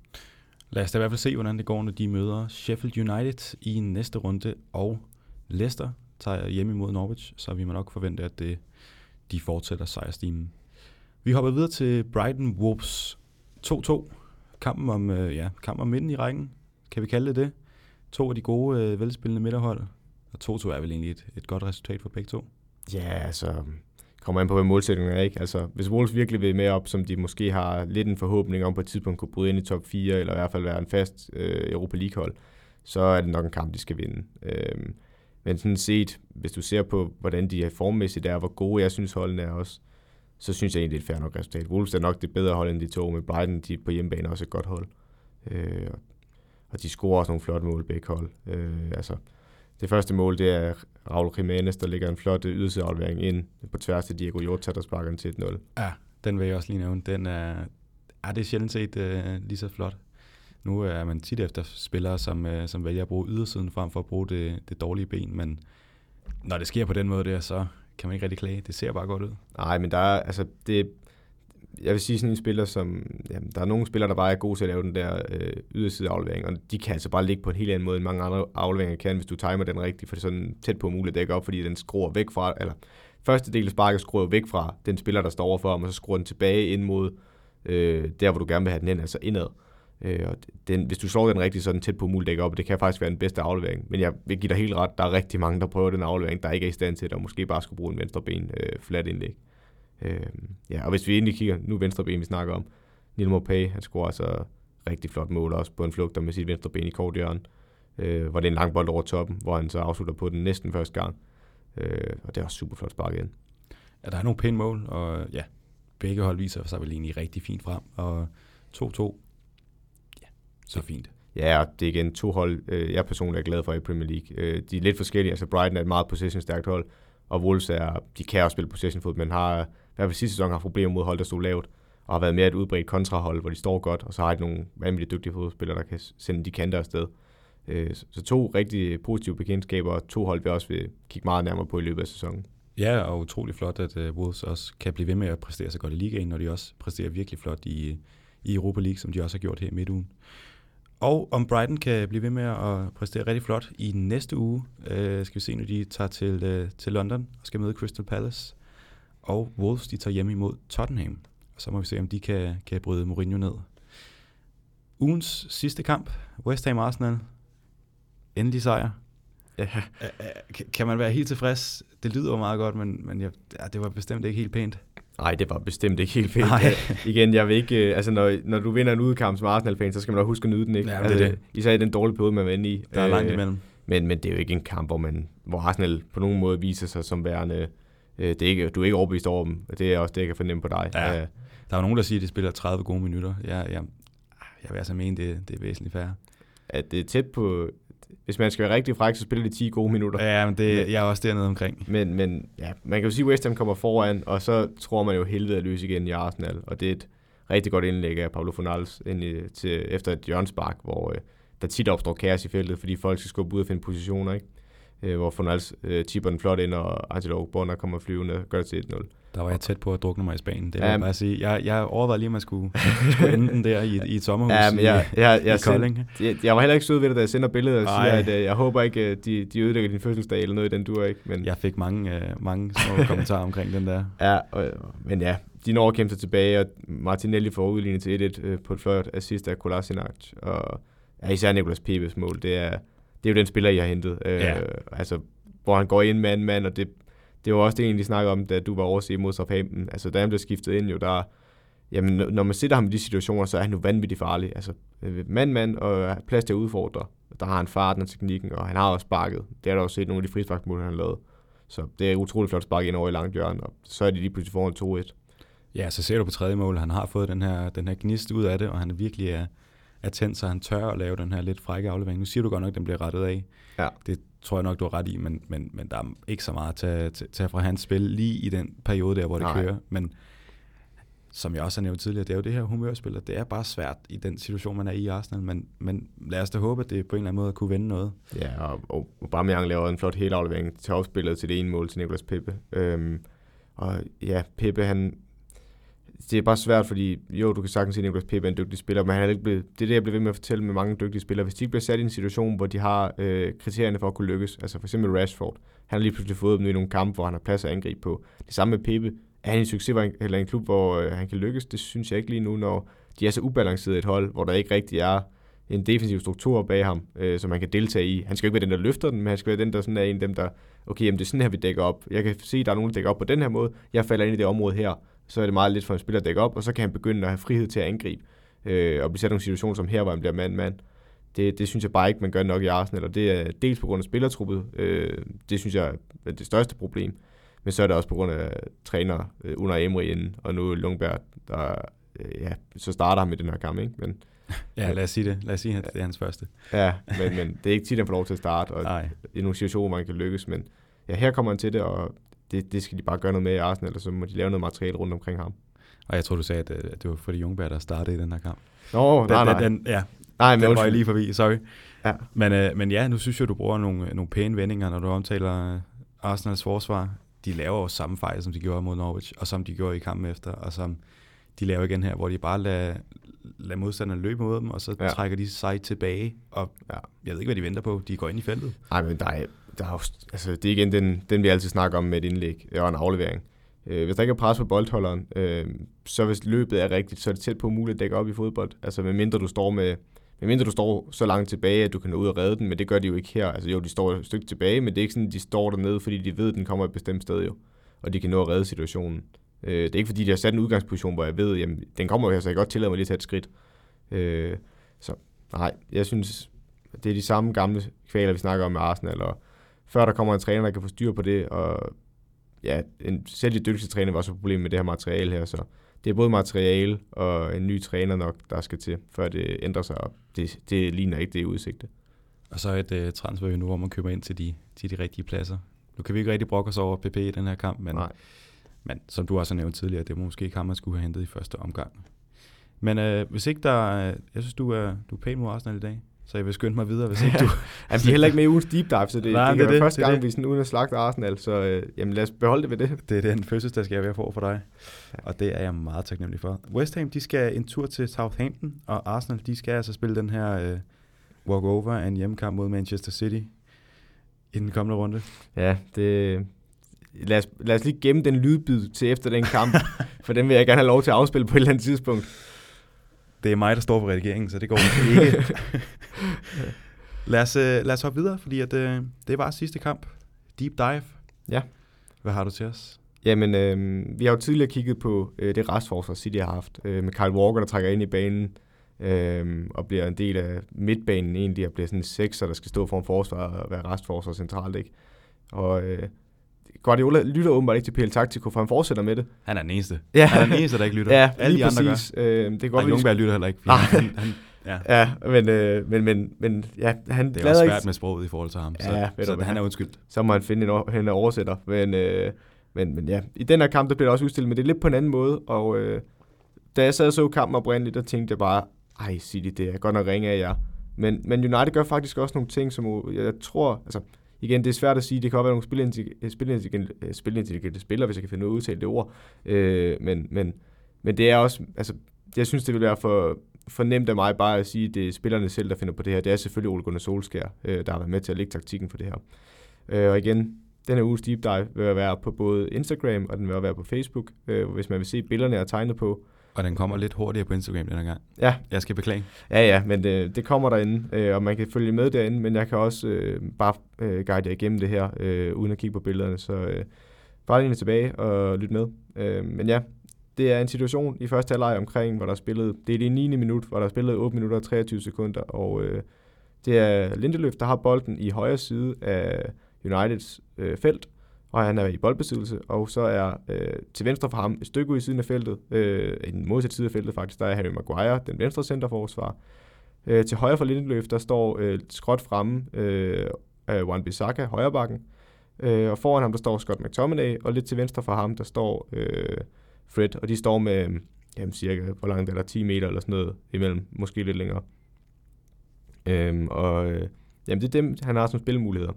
Lad os da i hvert fald se, hvordan det går, når de møder Sheffield United i næste runde, og Leicester tager hjem imod Norwich, så vi må nok forvente, at det, de fortsætter sejrstimen. Vi hopper videre til Brighton Wolves 2-2. Kampen om, øh, ja, kampen om midten i rækken, kan vi kalde det det. To af de gode, øh, velspillende midterhold. Og 2-2 er vel egentlig et, et godt resultat for begge to. Ja, altså kommer an på, hvad målsætningen er, ikke? Altså, hvis Wolves virkelig vil med op, som de måske har lidt en forhåbning om på et tidspunkt kunne bryde ind i top 4, eller i hvert fald være en fast øh, Europa League-hold, så er det nok en kamp, de skal vinde. Øh, men sådan set, hvis du ser på, hvordan de er formmæssigt er, hvor gode jeg synes holdene er også, så synes jeg egentlig, det er et fair nok resultat. Wolves er nok det bedre hold end de to, men Brighton de er på hjemmebane også et godt hold. Øh, og de scorer også nogle flotte mål, begge hold. Øh, altså, det første mål, det er Raul Jimenez, der lægger en flot yderseaflevering ind på tværs til Diego Jota, der sparker den til 1-0. Ja, den vil jeg også lige nævne. Den er, er det sjældent set øh, lige så flot. Nu er man tit efter spillere, som, øh, som vælger at bruge ydersiden frem for at bruge det, det dårlige ben, men når det sker på den måde der, så kan man ikke rigtig klage. Det ser bare godt ud. Nej, men der er, altså, det, jeg vil sige sådan en spiller, som, jamen, der er nogle spillere, der bare er gode til at lave den der øh, yderside aflevering, og de kan altså bare ligge på en helt anden måde, end mange andre afleveringer kan, hvis du timer den rigtigt, for det er sådan tæt på muligt at dække op, fordi den skruer væk fra, eller første del af sparket skruer væk fra den spiller, der står overfor ham, og så skruer den tilbage ind mod øh, der, hvor du gerne vil have den hen, altså indad. Øh, og den, hvis du slår den rigtigt, så er den tæt på muligt dække op, og det kan faktisk være den bedste aflevering. Men jeg vil give dig helt ret, der er rigtig mange, der prøver den aflevering, der ikke er i stand til det, og måske bare skulle bruge en venstre ben øh, flat indlæg. Øh, ja, og hvis vi endelig kigger, nu venstre ben, vi snakker om, Neil Mopay, han scorer altså rigtig flot mål også på en flugter med sit venstre ben i kort hjørne, øh, hvor det er en lang bold over toppen, hvor han så afslutter på den næsten første gang. Øh, og det er også super flot spark igen. Ja, der er nogle pæne mål, og ja, begge hold viser sig vel egentlig rigtig fint frem, og 2-2, ja, så fint. Ja, og det er igen to hold, øh, jeg personligt er glad for i Premier League. Øh, de er lidt forskellige, altså Brighton er et meget possession-stærkt hold, og Wolves er, de kan også spille possession-fod, men har hvert fald sidste sæson har problemer mod hold, der stod lavt, og har været mere et udbredt kontrahold, hvor de står godt, og så har de nogle vanvittigt dygtige fodspillere, der kan sende de kanter afsted. Øh, så to rigtig positive bekendtskaber, og to hold vi også vil kigge meget nærmere på i løbet af sæsonen. Ja, og utrolig flot, at uh, Wolves også kan blive ved med at præstere så godt i ligaen, når de også præsterer virkelig flot i, i Europa League, som de også har gjort her i midtugen. Og om Brighton kan blive ved med at præstere rigtig flot i næste uge, øh, skal vi se, når de tager til, øh, til London og skal møde Crystal Palace. Og Wolves, de tager hjem imod Tottenham. Og så må vi se, om de kan, kan bryde Mourinho ned. Ugens sidste kamp, West Ham Arsenal. Endelig sejr. Ja. Kan man være helt tilfreds? Det lyder jo meget godt, men, men ja, det var bestemt ikke helt pænt. Nej, det var bestemt ikke helt pænt. Nej. Igen, jeg vil ikke, øh, altså når, når du vinder en udkamp som Arsenal-fan, så skal man også huske at nyde den, ikke? Ja, altså, det er det. Især i den dårlige periode, man var inde i. Der er langt øh, imellem. Men, men det er jo ikke en kamp, hvor, man, hvor Arsenal på nogen måde viser sig som værende, det er ikke, du er ikke overbevist over dem. Det er også det, jeg kan fornemme på dig. Ja. Der er jo nogen, der siger, at de spiller 30 gode minutter. Jeg, jeg, jeg vil altså mene, det, det er væsentligt færre. At det er tæt på, hvis man skal være rigtig fræk, så spiller de 10 gode minutter. Ja, men det, jeg er også dernede omkring. Men, men ja, man kan jo sige, at West Ham kommer foran, og så tror man jo helvede at løse igen i Arsenal. Og det er et rigtig godt indlæg af Pablo i, til, efter et hjørnspark, hvor øh, der tit opstår kaos i feltet, fordi folk skal skubbe ud og finde positioner, ikke? Øh, hvor Fonals øh, tipper den flot ind, og Angelo Bonner kommer flyvende og gør det til 1-0. Der var jeg tæt på at drukne mig i Spanien, det vil ja, jeg bare sige. Jeg, jeg overvejede lige, om man skulle, skulle ende den der i, i et sommerhus ja, jeg, i, jeg, jeg, i Kolding. Jeg, jeg var heller ikke sød ved det, da jeg sender billedet og siger, at uh, jeg håber ikke, at de, de ødelægger din fødselsdag eller noget i den dur, ikke? Men... Jeg fik mange, uh, mange små kommentarer omkring den der. Ja, og, men ja, de når at kæmpe sig tilbage, og Martinelli får udlignet til 1-1 uh, på et flot assist af Kolasinac, og ja, især Nicolas Pebes mål, det er, det er jo den spiller, jeg har hentet. Ja. Uh, altså, hvor han går ind mand-mand, og det det var også det, egentlig snakkede om, da du var overset mod Southampton. Altså, da han blev skiftet ind, jo, der, jamen, når man sætter ham i de situationer, så er han jo vanvittigt farlig. Altså, mand-mand og plads til at udfordre. Der har han farten og teknikken, og han har også sparket. Det har der også set nogle af de frisparksmål, han har lavet. Så det er utroligt flot spark ind over i langt hjørne, og så er de lige pludselig foran 2-1. Ja, så ser du på tredje mål, han har fået den her, den her gnist ud af det, og han virkelig er, er tændt, så han tør at lave den her lidt frække aflevering. Nu siger du godt nok, at den bliver rettet af. Ja. Det tror jeg nok, du har ret i, men, men, men der er ikke så meget at tage, tage fra hans spil lige i den periode der, hvor det Nej. kører. Men som jeg også har nævnt tidligere, det er jo det her humørspil, og det er bare svært i den situation, man er i i Arsenal, men, men lad os da håbe, at det på en eller anden måde kunne vende noget. Ja, og, og Aubameyang laver en flot helaflevering til opspillet til det ene mål til Nicolas Pepe. Øhm, og ja, Pepe, han, det er bare svært, fordi jo, du kan sagtens se, at Nicolas Pepe er en dygtig spiller, men han er ikke blevet, det er det, jeg bliver ved med at fortælle med mange dygtige spillere. Hvis de ikke bliver sat i en situation, hvor de har øh, kriterierne for at kunne lykkes, altså for eksempel Rashford, han har lige pludselig fået dem i nogle kampe, hvor han har plads at angribe på. Det samme med Pepe. Er han en succes eller en klub, hvor øh, han kan lykkes? Det synes jeg ikke lige nu, når de er så ubalanceret et hold, hvor der ikke rigtig er en defensiv struktur bag ham, øh, som man kan deltage i. Han skal ikke være den, der løfter den, men han skal være den, der sådan er en af dem, der, okay, jamen det er sådan her, vi dækker op. Jeg kan se, at der er nogen, der dækker op på den her måde. Jeg falder ind i det område her så er det meget lidt for en spiller at dække op, og så kan han begynde at have frihed til at angribe, øh, og blive sat nogle situationer som her, hvor han bliver mand-mand. Det, det synes jeg bare ikke, man gør nok i Arsenal, og det er dels på grund af spillertruppet, øh, det synes jeg er det største problem, men så er det også på grund af træner øh, under Emery inden, og nu Lundberg, der øh, ja, så starter han med den her kamp, ikke? Men, ja, lad os sige det. Lad os sige, at det er hans første. ja, men, men det er ikke tit, han får lov til at starte, og Nej. i nogle situationer, hvor man kan lykkes, men ja, her kommer han til det, og det, det skal de bare gøre noget med i Arsenal, og så må de lave noget materiale rundt omkring ham. Og jeg tror, du sagde, at det var Freddy Jungberg, der startede i den her kamp. Nå, den, nej, nej. Den, ja, nej, men den var jeg lige forbi, sorry. Ja. Men, øh, men ja, nu synes jeg, du bruger nogle, nogle pæne vendinger, når du omtaler øh, Arsenals forsvar. De laver jo samme fejl, som de gjorde mod Norwich, og som de gjorde i kampen efter, og som de laver igen her, hvor de bare lader, lader modstanderne løbe mod dem, og så ja. trækker de sig tilbage, og ja. jeg ved ikke, hvad de venter på. De går ind i feltet. Nej, men der er, der er jo, altså, det er igen den, den, vi altid snakker om med et indlæg øh, og en aflevering. Øh, hvis der ikke er pres på boldholderen, øh, så hvis løbet er rigtigt, så er det tæt på muligt at dække op i fodbold. Altså medmindre du står med medmindre du står så langt tilbage, at du kan nå ud og redde den, men det gør de jo ikke her. Altså jo, de står et stykke tilbage, men det er ikke sådan, at de står dernede, fordi de ved, at den kommer et bestemt sted jo, og de kan nå at redde situationen. Øh, det er ikke fordi, de har sat en udgangsposition, hvor jeg ved, jamen, den kommer jo her, så jeg kan godt tillade mig lige at tage et skridt. Øh, så nej, jeg synes, det er de samme gamle kvaler, vi snakker om med Arsenal, og før der kommer en træner, der kan få styr på det, og ja, en, selv de dygtigste træner var også et problem med det her materiale her, så det er både materiale og en ny træner nok, der skal til, før det ændrer sig, og det, det ligner ikke det udsigte. Og så et uh, transfer nu, hvor man køber ind til de, til de rigtige pladser. Nu kan vi ikke rigtig brokke os over PP i den her kamp, men, Nej. men som du også har nævnt tidligere, det er måske ikke ham, man skulle have hentet i første omgang. Men uh, hvis ikke der, uh, jeg synes, du er, du er pæn mod Arsenal i dag, så jeg vil skynde mig videre, hvis ikke du... altså, vi er heller ikke med i ugens deep dive, så det, Nej, det det er være det, første det gang, det. vi sådan uden at slagte Arsenal, så øh, jamen, lad os beholde det ved det. Det er den fødselsdagsgave, jeg får for dig, og det er jeg meget taknemmelig for. West Ham, de skal en tur til Southampton, og Arsenal, de skal altså spille den her øh, walk-over af en hjemmekamp mod Manchester City i den kommende runde. Ja, det... Lad os, lad os lige gemme den lydbid til efter den kamp, for den vil jeg gerne have lov til at afspille på et eller andet tidspunkt. Det er mig, der står for redigeringen, så det går ikke. lad, os, øh, lad os hoppe videre, fordi at, øh, det var sidste kamp. Deep dive. Ja. Hvad har du til os? Jamen, øh, vi har jo tidligere kigget på øh, det restforsvar, City har haft, øh, med Kyle Walker, der trækker ind i banen, øh, og bliver en del af midtbanen egentlig, og bliver sådan en sekser, der skal stå for en forsvar og være restforsvar centralt, ikke? Og øh, Guardiola lytter åbenbart ikke til PL Taktiko, for han fortsætter med det. Han er den eneste. Ja. Han er den eneste, der ikke lytter. Ja, Alle de andre præcis. Øh, det gør. går Og Jungberg lytter heller ikke. Nej. Han, han, ja. Ja, men, øh, men, men, men ja, han Det er også ikke, svært med sproget i forhold til ham, så, Ja, ved så du han er undskyldt. så må han finde en, en oversætter. Men, øh, men, men ja, i den her kamp, der bliver det også udstillet, men det er lidt på en anden måde. Og øh, da jeg sad og så kampen oprindeligt, der tænkte jeg bare, ej City, det er godt nok ringe af jer. Men, men United gør faktisk også nogle ting, som jeg tror, altså igen, det er svært at sige, det kan også være nogle øh, spilintelligente, øh, spilintelligente, spillere, hvis jeg kan finde ud af at udtale det ord. Øh, men, men, men det er også, altså, jeg synes, det vil være for, for nemt af mig bare at sige, at det er spillerne selv, der finder på det her. Det er selvfølgelig Ole Gunnar Solskjær, øh, der har været med til at lægge taktikken for det her. Øh, og igen, den her uges deep dive vil være på både Instagram, og den vil være på Facebook, øh, hvis man vil se billederne, jeg har tegnet på. Og den kommer lidt hurtigere på Instagram den gang. Ja, Jeg skal beklage. Ja, ja, men det, det kommer derinde, øh, og man kan følge med derinde, men jeg kan også øh, bare øh, guide jer igennem det her, øh, uden at kigge på billederne, så øh, bare lige tilbage og lyt med. Øh, men ja, det er en situation i første halvleg omkring, hvor der er spillet, det er det 9. minut, hvor der er spillet 8 minutter og 23 sekunder, og øh, det er Lindeløf, der har bolden i højre side af Uniteds øh, felt, og han er i boldbesiddelse, og så er øh, til venstre for ham et stykke ud i siden af feltet, øh, i den modsatte side af feltet faktisk, der er Harry Maguire, den venstre centerforsvar. Øh, til højre for Lindeløf, der står øh, skråt fremme øh, af Wan Bissaka, højrebakken, øh, og foran ham, der står Scott McTominay, og lidt til venstre for ham, der står øh, Fred, og de står med, øh, jamen cirka, hvor langt er der, 10 meter eller sådan noget imellem, måske lidt længere. Øhm, og øh, jamen det er dem, han har som spilmuligheder.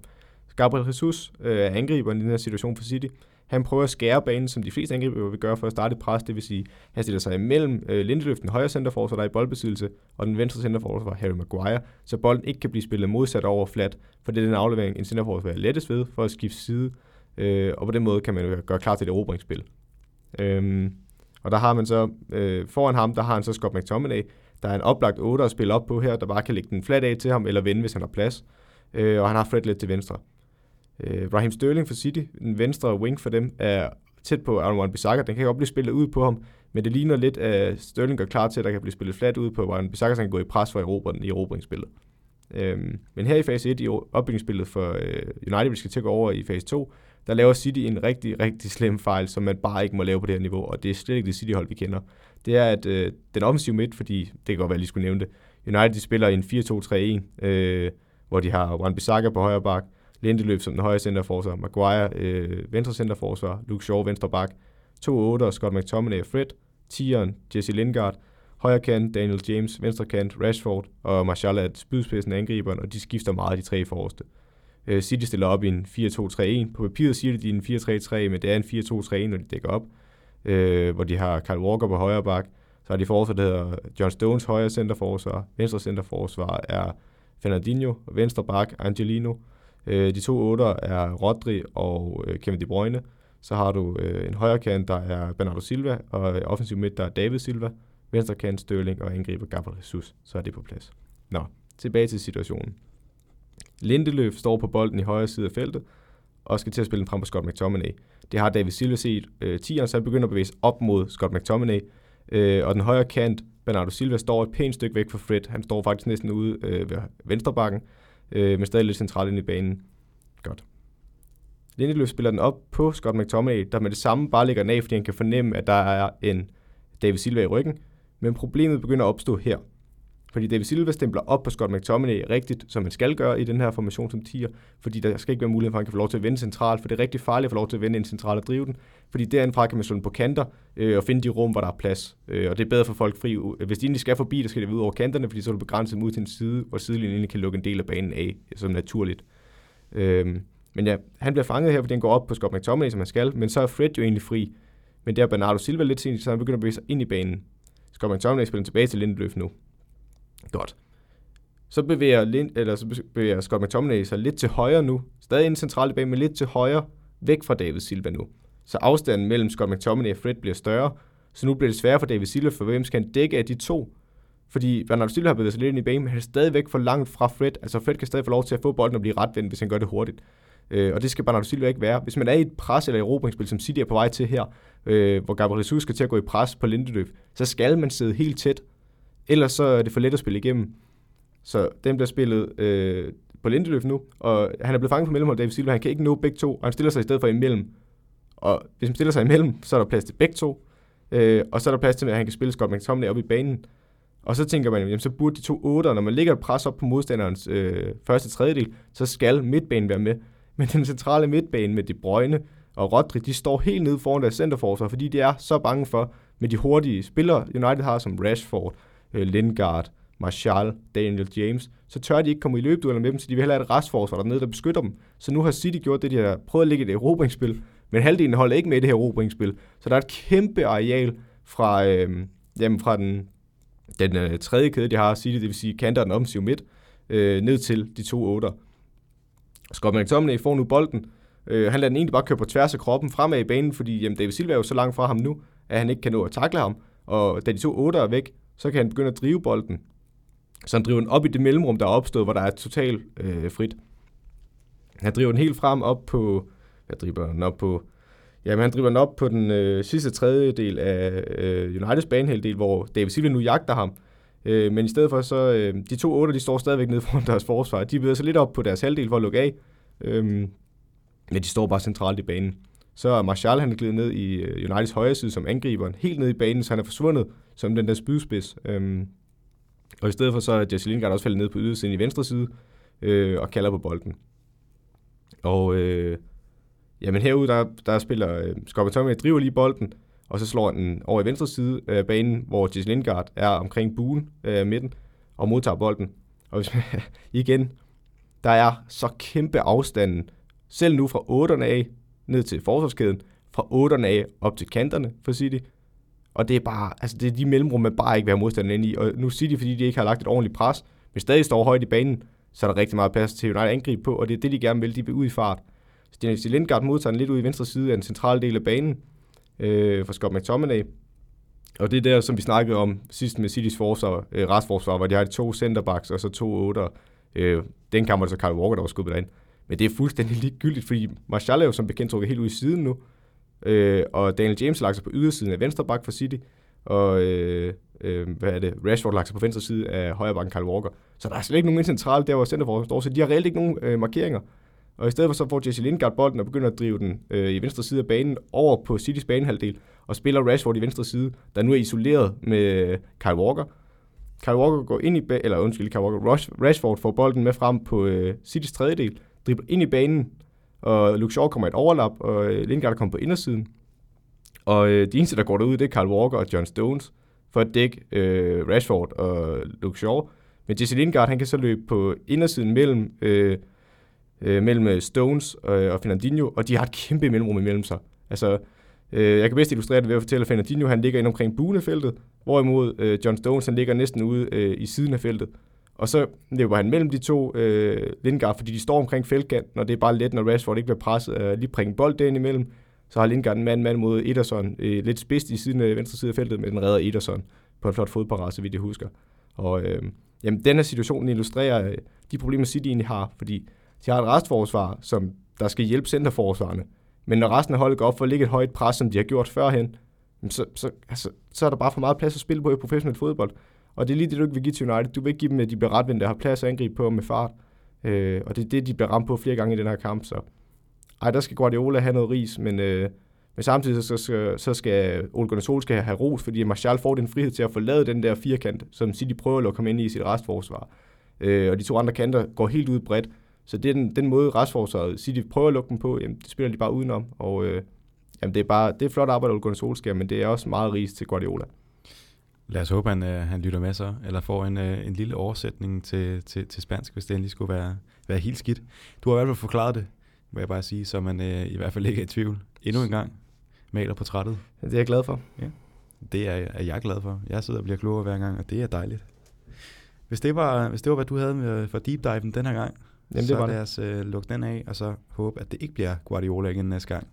Gabriel Jesus øh, angriber i den her situation for City. Han prøver at skære banen, som de fleste angriber vil gøre for at starte et pres. Det vil sige, han stiller sig imellem øh, Lindeløf, den højre centerforsvar, der er i boldbesiddelse, og den venstre centerforsvar, Harry Maguire, så bolden ikke kan blive spillet modsat over flat, for det er den aflevering, en centerforsvar er lettest ved for at skifte side, øh, og på den måde kan man jo gøre klar til et erobringsspil. Øhm, og der har man så, øh, foran ham, der har han så Scott McTominay, der er en oplagt 8 at spille op på her, der bare kan lægge den flat af til ham, eller vende, hvis han har plads. Øh, og han har Fred lidt til venstre. Øh, Raheem Sterling for City, den venstre wing for dem, er tæt på Aaron Wan-Bissaka. Den kan godt blive spillet ud på ham, men det ligner lidt, at Sterling gør klar til, at der kan blive spillet flat ud på Aaron Bissaka, så han kan gå i pres for Europa den i erobringsspillet. Øhm, men her i fase 1 i opbygningsspillet for øh, United, vi skal til at gå over i fase 2, der laver City en rigtig, rigtig slem fejl, som man bare ikke må lave på det her niveau, og det er slet ikke det City-hold, vi kender. Det er, at øh, den offensive midt, fordi det kan godt være, at jeg lige skulle nævne det, United de spiller i en 4-2-3-1, øh, hvor de har Juan Bissaka på højre bak, Lindeløf som den højre centerforsvar, Maguire øh, venstre centerforsvar, Luke Shaw venstre bak, to 8 Scott McTominay og Fred, 10'eren Jesse Lingard, højre kant Daniel James, venstre kant Rashford og Martial er spydspidsen angriberen, og de skifter meget de tre forreste. Øh, City stiller op i en 4-2-3-1. På papiret siger de, de er en 4-3-3, men det er en 4-2-3-1, når de dækker op. Øh, hvor de har Kyle Walker på højre bak. Så har de forsvar, der hedder John Stones højre centerforsvar. Venstre centerforsvar er Fernandinho. Venstre bak Angelino. Øh, de to otter er Rodri og øh, Kevin De Bruyne. Så har du øh, en højre kant, der er Bernardo Silva, og øh, offensiv midt, der er David Silva. Venstre kant Sterling og angriber Gabriel Jesus. Så er det på plads. Nå, tilbage til situationen. Lindeløf står på bolden i højre side af feltet, og skal til at spille den frem på Scott McTominay. Det har David Silva set øh, 10'eren, så han begynder at bevæge sig op mod Scott McTominay. Øh, og den højre kant, Bernardo Silva, står et pænt stykke væk fra Fred. Han står faktisk næsten ude øh, ved venstre bakken, øh, men stadig lidt centralt ind i banen. Godt. Lindeløf spiller den op på Scott McTominay, der med det samme bare lægger den af, fordi han kan fornemme, at der er en David Silva i ryggen. Men problemet begynder at opstå her. Fordi David Silva stempler op på Scott McTominay rigtigt, som man skal gøre i den her formation som tiger, fordi der skal ikke være mulighed for, at han kan få lov til at vende centralt, for det er rigtig farligt at få lov til at vende en central og drive den, fordi derindfra kan man slå den på kanter øh, og finde de rum, hvor der er plads. Øh, og det er bedre for folk fri. Øh, hvis de egentlig skal forbi, så skal det ud over kanterne, fordi så er du begrænset ud til en side, hvor sidelinjen egentlig kan lukke en del af banen af, som naturligt. Øh, men ja, han bliver fanget her, fordi han går op på Scott McTominay, som han skal, men så er Fred jo egentlig fri. Men der er Bernardo Silva lidt sent, så han begynder at bevæge sig ind i banen. Scott McTominay spiller tilbage til Lindeløf nu. Godt. Så bevæger, Lind, eller så bevæger Scott McTominay sig lidt til højre nu. Stadig en central bane, men lidt til højre, væk fra David Silva nu. Så afstanden mellem Scott McTominay og Fred bliver større. Så nu bliver det sværere for David Silva, for hvem skal han dække af de to? Fordi Bernardo Silva har bevæget sig lidt ind i banen, men han er stadigvæk for langt fra Fred. Altså Fred kan stadig få lov til at få bolden og blive retvendt, hvis han gør det hurtigt. Øh, og det skal Bernardo Silva ikke være. Hvis man er i et pres eller erobringsspil, som City er på vej til her, øh, hvor Gabriel Jesus skal til at gå i pres på Lindeløf, så skal man sidde helt tæt. Ellers så er det for let at spille igennem. Så den bliver spillet øh, på Lindeløf nu, og han er blevet fanget på mellemhold, David Silva. Han kan ikke nå begge to, og han stiller sig i stedet for imellem. Og hvis man stiller sig imellem, så er der plads til begge to. Øh, og så er der plads til, at han kan spille Scott McTominay op i banen. Og så tænker man, jamen, så burde de to otter, når man ligger et pres op på modstanderens øh, første tredjedel, så skal midtbanen være med. Men den centrale midtbane med De Bruyne og Rodri, de står helt nede foran deres centerforsvar, fordi de er så bange for, med de hurtige spillere, United har som Rashford, øh, Lingard, Martial, Daniel James, så tør de ikke komme i løbedueller med dem, så de vil hellere have et restforsvar dernede, der beskytter dem. Så nu har City gjort det, de har prøvet at lægge et erobringsspil, men halvdelen holder ikke med i det her erobringsspil. Så der er et kæmpe areal fra, øh, jamen fra den, den øh, tredje kæde, de har, City, det vil sige kanter den omsiv midt, øh, ned til de to otter. Scott McTominay får nu bolden. Øh, han lader den egentlig bare køre på tværs af kroppen fremad i banen, fordi jamen, David Silva er jo så langt fra ham nu, at han ikke kan nå at takle ham. Og da de to otter er væk, så kan han begynde at drive bolden. Så han driver den op i det mellemrum, der er opstået, hvor der er totalt øh, frit. Han driver den helt frem op på... Hvad driver den op på? Jamen, han driver den op på den øh, sidste tredjedel af øh, Uniteds banehalvdel, hvor David Silva nu jagter ham. Øh, men i stedet for, så øh, de to otter, de står stadigvæk nede foran deres forsvar. De bevæger sig lidt op på deres halvdel for at lukke af. Øh, men de står bare centralt i banen. Så er Martial, han er glidet ned i øh, Uniteds højre side som angriber, helt ned i banen, så han er forsvundet som den der spydspids. Øhm, og i stedet for, så er Jesse Lingard også faldet ned på ydersiden i venstre side øh, og kalder på bolden. Og øh, jamen herude, der, der spiller øh, Scott McTominay driver lige bolden, og så slår den over i venstre side øh, af banen, hvor Jesse Lingard er omkring buen øh, midten og modtager bolden. Og hvis man, igen, der er så kæmpe afstanden, selv nu fra 8'erne af ned til forsvarskæden, fra 8'erne af op til kanterne for City. Og det er bare, altså det er de mellemrum, man bare ikke vil have modstanderen ind i. Og nu City, fordi de ikke har lagt et ordentligt pres, men stadig står højt i banen, så er der rigtig meget plads til United angreb på, og det er det, de gerne vil, de vil ud i fart. Jesse Lindgaard modtager den lidt ud i venstre side af den centrale del af banen, øh, for Scott McTominay. Og det er der, som vi snakkede om sidst med Citys forsvar, øh, restforsvar, hvor de har de to centerbacks og så to otter. Øh, den kamp var det så Kyle Walker, der var skubbet derind. Men det er fuldstændig ligegyldigt, fordi Martial er jo som bekendt trukket helt ud i siden nu. Øh, og Daniel James lagt sig på ydersiden af venstre bak for City. Og øh, øh, hvad er det? Rashford lagt sig på venstre side af højre bakken Carl Walker. Så der er slet ikke nogen central der, hvor centerforsvaret står. Så de har reelt ikke nogen øh, markeringer. Og i stedet for så får Jesse Lingard bolden og begynder at drive den øh, i venstre side af banen over på Citys banehalvdel, og spiller Rashford i venstre side, der nu er isoleret med øh, Kyle Walker. Kyle Walker går ind i ba- eller undskyld, Kyle Walker, Rush, Rashford får bolden med frem på øh, Citys tredjedel, dribler ind i banen, og Luke Shaw kommer et overlap, og øh, Lindgaard kommer på indersiden. Og øh, de eneste, der går derud, det er Kyle Walker og John Stones, for at dække øh, Rashford og Luke Shaw. Men Jesse Lindgaard, han kan så løbe på indersiden mellem øh, øh, mellem øh, Stones øh, og Fernandinho, og de har et kæmpe mellemrum imellem sig. Altså, øh, jeg kan bedst illustrere det ved at fortælle, at Fernandinho han ligger ind omkring bunefeltet, hvorimod øh, John Stones han ligger næsten ude øh, i siden af feltet. Og så løber han mellem de to øh, Lindgaard, fordi de står omkring feltkanten, og det er bare let, når Rashford ikke bliver presset af lige bringe bold derind imellem. Så har Lindgaard en mand mand mod Ederson, øh, lidt spidst i siden af venstre side af feltet, men den redder Ederson på en flot fodparade, så vidt jeg husker. Og øh, jamen, den her situation illustrerer øh, de problemer, City egentlig har, fordi de har et restforsvar, som der skal hjælpe centerforsvarerne. Men når resten af holdet går op for at ligge et højt pres, som de har gjort førhen, så, så, altså, så er der bare for meget plads at spille på i professionel fodbold. Og det er lige det, du ikke vil give til United. Du vil ikke give dem, at de bliver retvendt og har plads at angribe på med fart. Øh, og det er det, de bliver ramt på flere gange i den her kamp. Så ej, der skal Guardiola have noget ris, men øh, Men samtidig så skal, så skal Ole Gunnar Solskjaer have ros, fordi Martial får den frihed til at forlade den der firkant, som City prøver at lukke ham ind i i sit restforsvar. Øh, og de to andre kanter går helt ud bredt. Så det er den, den måde restforsvaret City prøver at lukke dem på, jamen, det spiller de bare udenom. Og øh, jamen, det er bare det er flot arbejde Ole Gunnar Solskjaer, men det er også meget ris til Guardiola. Lad os håbe, han, øh, han lytter med så, eller får en, øh, en lille oversætning til, til, til spansk, hvis det endelig skulle være, være helt skidt. Du har i hvert fald forklaret det, må jeg bare sige, så man øh, i hvert fald ikke er i tvivl. Endnu en gang maler portrættet. Det er jeg glad for. Ja, det er, er jeg glad for. Jeg sidder og bliver klogere hver gang, og det er dejligt. Hvis det var, hvis det var hvad du havde med for deep diven den her gang, Jamen, så det var lad os øh, lukke den af, og så håbe, at det ikke bliver Guardiola igen næste gang.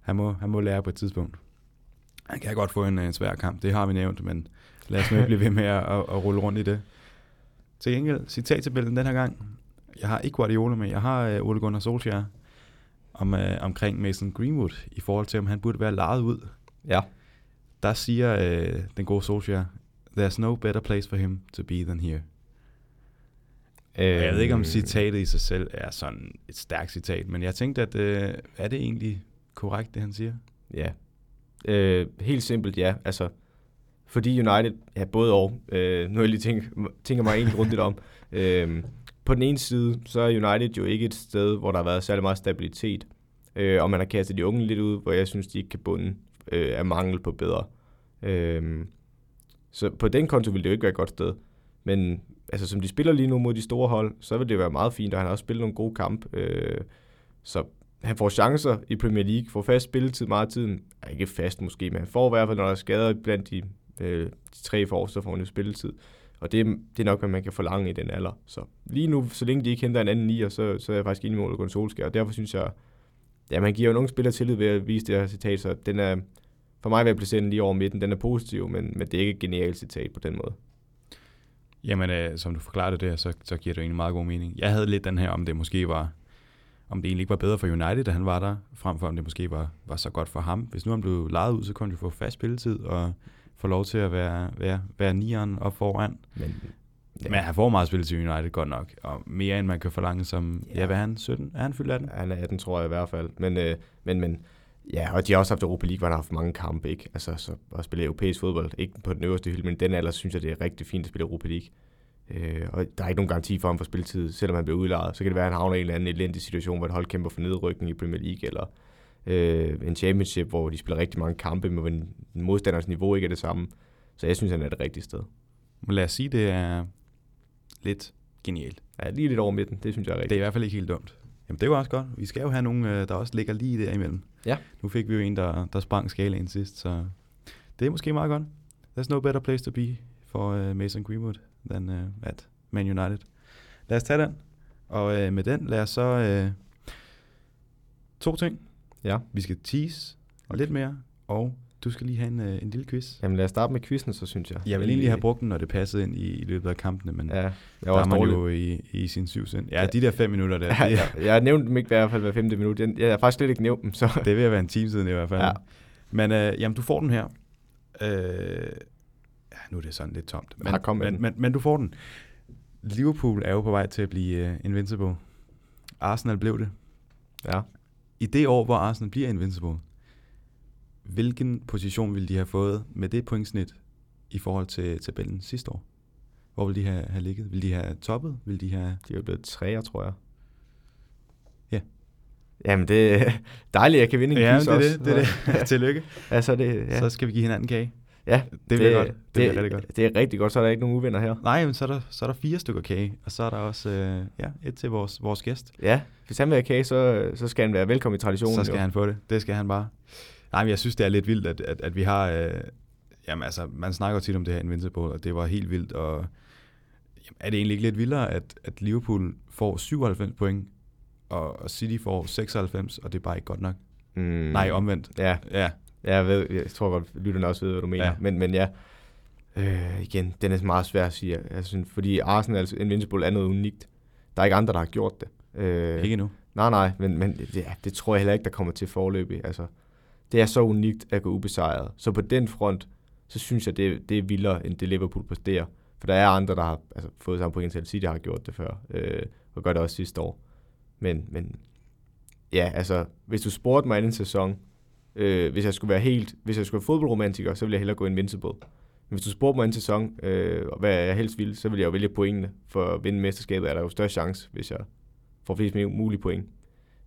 Han må, han må lære på et tidspunkt. Han kan godt få en, en svær kamp, det har vi nævnt, men lad os nu ikke blive ved med at, at, at rulle rundt i det. Til gengæld, citattabellen den her gang. Jeg har ikke Guardiola med, jeg har øh, Ole Gunnar Solskjaer om, øh, omkring Mason Greenwood, i forhold til, om han burde være lejet ud. Ja. Der siger øh, den gode Solskjaer, There's no better place for him to be than here. Øh, Jeg ved ikke, om citatet i sig selv er sådan et stærkt citat, men jeg tænkte, at øh, er det egentlig korrekt, det han siger? Ja. Øh, helt simpelt, ja. Altså, fordi United, ja, både og, øh, nu har jeg lige tænkt, tænker mig egentlig grundigt om. Øh, på den ene side, så er United jo ikke et sted, hvor der har været særlig meget stabilitet, øh, og man har kastet de unge lidt ud, hvor jeg synes, de ikke kan bunde øh, af mangel på bedre. Øh, så på den konto ville det jo ikke være et godt sted. Men altså, som de spiller lige nu mod de store hold, så vil det være meget fint, og han har også spillet nogle gode kampe. Øh, så han får chancer i Premier League, får fast spilletid meget af tiden. Ja, ikke fast måske, men han får i hvert fald, når der er skader blandt de, øh, de tre for, så får han jo spilletid. Og det, det er nok, hvad man kan forlange i den alder. Så lige nu, så længe de ikke henter en anden nier, så, så er jeg faktisk enig med Ole Solskjaer. Og derfor synes jeg, ja, man giver jo nogle spillere tillid ved at vise det her citat, så den er, for mig vil jeg placere den lige over midten. Den er positiv, men, men det er ikke et genialt citat på den måde. Jamen, øh, som du forklarede det, så, så giver det egentlig meget god mening. Jeg havde lidt den her, om det måske var, om det egentlig ikke var bedre for United, da han var der, frem for om det måske var, var så godt for ham. Hvis nu han blev lejet ud, så kunne han jo få fast spilletid og få lov til at være, være, være nieren op foran. Men, Ja. Men han får meget spil til United, godt nok. Og mere end man kan forlange som... Ja, Ja. ja hvad er han? 17? Er han fyldt 18? Han er 18, tror jeg i hvert fald. Men, øh, men, men ja, og de har også haft Europa League, hvor han har haft mange kampe, ikke? Altså, så at spille europæisk fodbold, ikke på den øverste hylde, men den alder synes jeg, det er rigtig fint at spille Europa League. Øh, og der er ikke nogen garanti for ham for spilletid, selvom han bliver udlejet. Så kan det være, at han havner i en eller anden elendig situation, hvor et hold kæmper for nedrykning i Premier League, eller øh, en championship, hvor de spiller rigtig mange kampe, men modstanders niveau ikke er det samme. Så jeg synes, han er det rigtige sted. Men lad os sige, det er lidt genialt. Ja, lige lidt over midten, det synes jeg er Det er rigtigt. i hvert fald ikke helt dumt. Jamen, det var også godt. Vi skal jo have nogen, øh, der også ligger lige derimellem. Ja. Nu fik vi jo en, der, der sprang skalaen sidst, så det er måske meget godt. There's no better place to be for uh, Mason Greenwood than uh, at Man United. Lad os tage den. Og uh, med den, lad os så... Uh, to ting. Ja. Vi skal tease okay. lidt mere, og du skal lige have en, uh, en lille quiz. Jamen lad os starte med quizzen, så synes jeg. Jeg vil egentlig have brugt den, når det passede ind i, i løbet af kampene, men Ja, jeg der var er også man dårlig. jo i, i sin syv sind. Ja, Ja. de der fem minutter der, Ja, det, jeg, jeg har nævnt dem ikke i hvert fald hver femte minut. Jeg, jeg har faktisk slet ikke nævnt dem, så... Det vil være en time siden i hvert fald. Ja. Men øh, jamen, du får den her. Øh, ja, nu er det sådan lidt tomt. Men, men, den. men, men du får den. Liverpool er jo på vej til at blive uh, invincible. Arsenal blev det. Ja. I det år, hvor Arsenal bliver invincible, hvilken position ville de have fået med det pointsnit i forhold til tabellen sidste år? Hvor ville de have, have ligget? Ville de have toppet? Ville de have... De er blevet træer, tror jeg. Ja. Jamen, det er dejligt, at jeg kan vinde en Ja, quiz det er også. det. det, er det. Tillykke. altså, det. Ja. Så skal vi give hinanden kage. Ja, Det bliver godt. Det bliver rigtig godt. Det er rigtig godt, så er der ikke nogen uvinder her. Nej, men så er der, så er der fire stykker kage, og så er der også øh, ja, et til vores, vores gæst. Ja, hvis han vil have kage, så, så skal han være velkommen i traditionen. Så skal jo. han få det. Det skal han bare. Nej, men jeg synes, det er lidt vildt, at, at, at vi har... Øh, jamen altså, man snakker tit om det her Invincible, og det var helt vildt, og jamen, er det egentlig ikke lidt vildere, at, at Liverpool får 97 point, og, City får 96, og det er bare ikke godt nok? Mm. Nej, omvendt. Ja, Ja, jeg, ved, jeg tror godt, lytterne også ved, hvad du mener. Ja. Men, men ja, øh, igen, den er meget svær at sige. Jeg synes, fordi Arsenal Invincible er noget unikt. Der er ikke andre, der har gjort det. Øh, ikke endnu. Nej, nej, men, men ja, det tror jeg heller ikke, der kommer til forløbig. Altså, det er så unikt at gå ubesejret. Så på den front, så synes jeg, det, det er vildere, end det Liverpool præsterer. For der er andre, der har altså, fået samme point til City har gjort det før, øh, og gør det også sidste år. Men, men ja, altså, hvis du spurgte mig anden sæson, Øh, hvis jeg skulle være helt, hvis jeg skulle være fodboldromantiker, så ville jeg hellere gå Invincible. Men hvis du spurgte mig en sæson, øh, hvad jeg helst ville, så ville jeg jo vælge pointene. For at vinde mesterskabet er der jo større chance, hvis jeg får flest mulige point.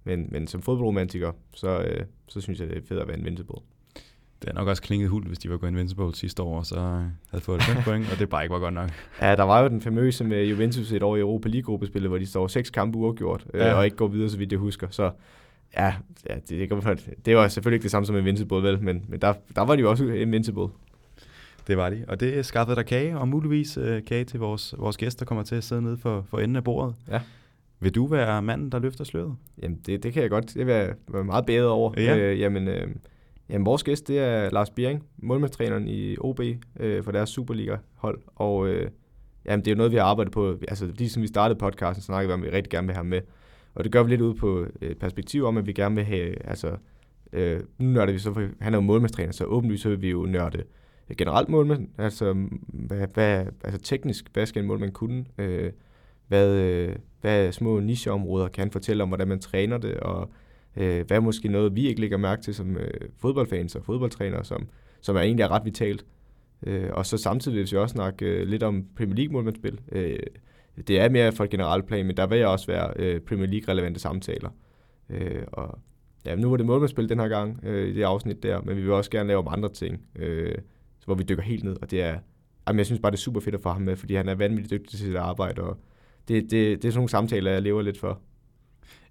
Men, men som fodboldromantiker, så, øh, så synes jeg, det er fedt at være Invincible. Det er nok også klinget hul, hvis de var gået Invincible sidste år, så havde fået 5 point, og det bare ikke var godt nok. Ja, der var jo den famøse med Juventus et år i Europa League-gruppespillet, hvor de står seks kampe uafgjort, øh, ja. og ikke går videre, så vidt jeg husker. Så ja, ja det, det, det var selvfølgelig ikke det samme som Invincible, vel, men, men der, der var de jo også Invincible. Det var de, og det skaffede der kage, og muligvis øh, kage til vores, vores gæster, der kommer til at sidde nede for, for enden af bordet. Ja. Vil du være manden, der løfter sløret? Jamen, det, det kan jeg godt. Det vil jeg være meget bedre over. Ja. Øh, jamen, øh, jamen, vores gæst, det er Lars Bjerring, målmandstræneren i OB øh, for deres Superliga-hold. Og øh, jamen, det er jo noget, vi har arbejdet på. Altså, lige som vi startede podcasten, så snakkede vi om, at vi rigtig gerne vil have ham med. Og det gør vi lidt ud på et perspektiv om, at vi gerne vil have, altså, øh, nu nørder vi så, for, han er jo målmandstræner, så åbenlyst så vil vi jo nørde generelt målmand, altså, hvad, hvad, altså teknisk, hvad skal en målmand kunne, øh, hvad, øh, hvad små nicheområder kan fortælle om, hvordan man træner det, og øh, hvad er måske noget, vi ikke lægger mærke til som øh, fodboldfans og fodboldtrænere, som, som er egentlig er ret vitalt. Øh, og så samtidig vil vi også snakke øh, lidt om Premier League målmandsspil. Øh, det er mere for et generelt plan, men der vil også være øh, Premier League-relevante samtaler. Øh, og ja, nu var det målmandsspil den her gang øh, i det afsnit der, men vi vil også gerne lave om andre ting, øh, hvor vi dykker helt ned, og det er, jamen jeg synes bare, det er super fedt at få ham med, fordi han er vanvittigt dygtig til sit arbejde, og det, det, det er sådan nogle samtaler, jeg lever lidt for.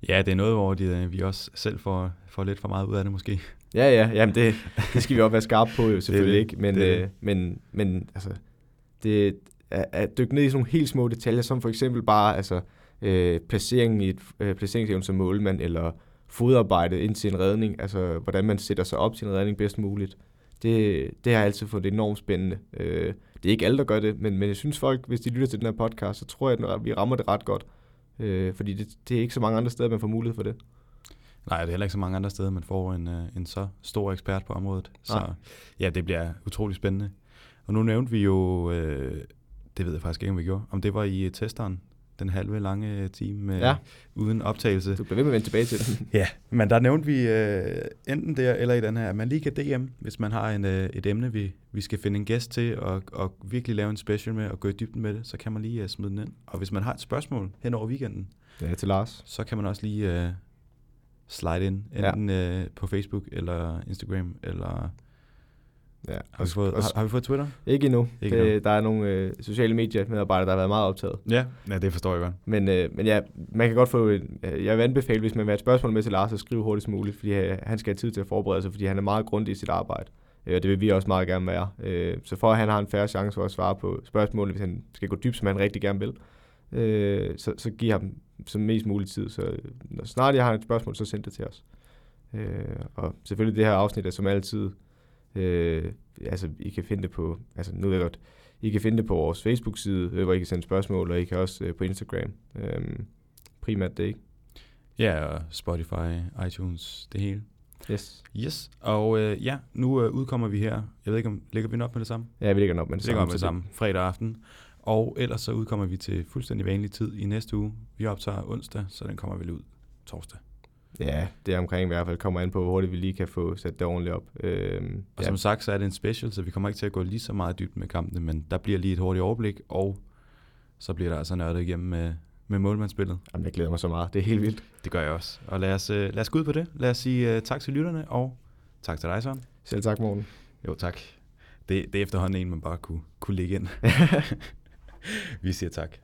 Ja, det er noget, hvor de, øh, vi også selv får, får lidt for meget ud af det måske. Ja, ja, jamen det, det skal vi også være skarpe på, jo, selvfølgelig det, ikke, men, det. Øh, men, men altså, det, at, at dykke ned i sådan nogle helt små detaljer, som for eksempel bare altså, øh, placeringen i et øh, placeringsevne som målmand, eller fodarbejdet ind til en redning, altså hvordan man sætter sig op til en redning bedst muligt. Det, det har jeg altid fundet enormt spændende. Øh, det er ikke alle, der gør det, men, men jeg synes folk, hvis de lytter til den her podcast, så tror jeg, at vi rammer det ret godt. Øh, fordi det, det er ikke så mange andre steder, man får mulighed for det. Nej, det er heller ikke så mange andre steder, man får en, øh, en så stor ekspert på området. Så Nej. ja, det bliver utrolig spændende. Og nu nævnte vi jo, øh, det ved jeg faktisk ikke, om vi gjorde, om det var i testeren, den halve lange time ja. uden optagelse. Du bliver ved med at vende tilbage til den. ja, men der nævnte vi øh, enten der eller i den her, at man lige kan DM, hvis man har en, øh, et emne, vi, vi skal finde en gæst til og, og virkelig lave en special med og gå i dybden med det, så kan man lige uh, smide den ind. Og hvis man har et spørgsmål hen over weekenden, ja, til Lars. så kan man også lige uh, slide ind, enten ja. uh, på Facebook eller Instagram eller Ja, har, vi fået, har, har vi fået Twitter? Ikke endnu. Ikke det, endnu. Der er nogle øh, sociale medier medarbejdere, der har været meget optaget. Ja, ja det forstår jeg godt. Men, øh, men ja, man kan godt få... Øh, jeg vil anbefale, hvis man vil have et spørgsmål med til Lars, at skrive hurtigst muligt, fordi øh, han skal have tid til at forberede sig, fordi han er meget grundig i sit arbejde. Øh, og det vil vi også meget gerne være. Øh, så for at han har en færre chance for at svare på spørgsmål, hvis han skal gå dybt, som han rigtig gerne vil, øh, så, så giv ham så mest mulig tid. Så når snart jeg har et spørgsmål, så send det til os. Øh, og selvfølgelig det her afsnit er som altid Øh, altså, I kan finde det på, altså nu ved jeg godt, I kan finde det på vores Facebook-side, øh, hvor I kan sende spørgsmål, og I kan også øh, på Instagram. Øh, primært det, ikke? Ja, og Spotify, iTunes, det hele. Yes. Yes, og øh, ja, nu øh, udkommer vi her. Jeg ved ikke, om lægger vi den op med det samme? Ja, vi lægger den op med det samme. Lægger op med det samme, fredag aften. Og ellers så udkommer vi til fuldstændig vanlig tid i næste uge. Vi optager onsdag, så den kommer vel ud torsdag. Ja, det er omkring i hvert fald kommer an på, hvor hurtigt vi lige kan få sat det ordentligt op. Øhm, og ja. som sagt, så er det en special, så vi kommer ikke til at gå lige så meget dybt med kampene, men der bliver lige et hurtigt overblik, og så bliver der altså nørdet igennem med, med målmandsspillet. Jamen, jeg glæder mig så meget. Det er helt vildt. Det gør jeg også. Og lad os, uh, lad os gå ud på det. Lad os sige uh, tak til lytterne, og tak til dig, Søren. Selv tak, Morten. Jo, tak. Det, det er efterhånden en, man bare kunne, kunne ligge ind. vi siger tak.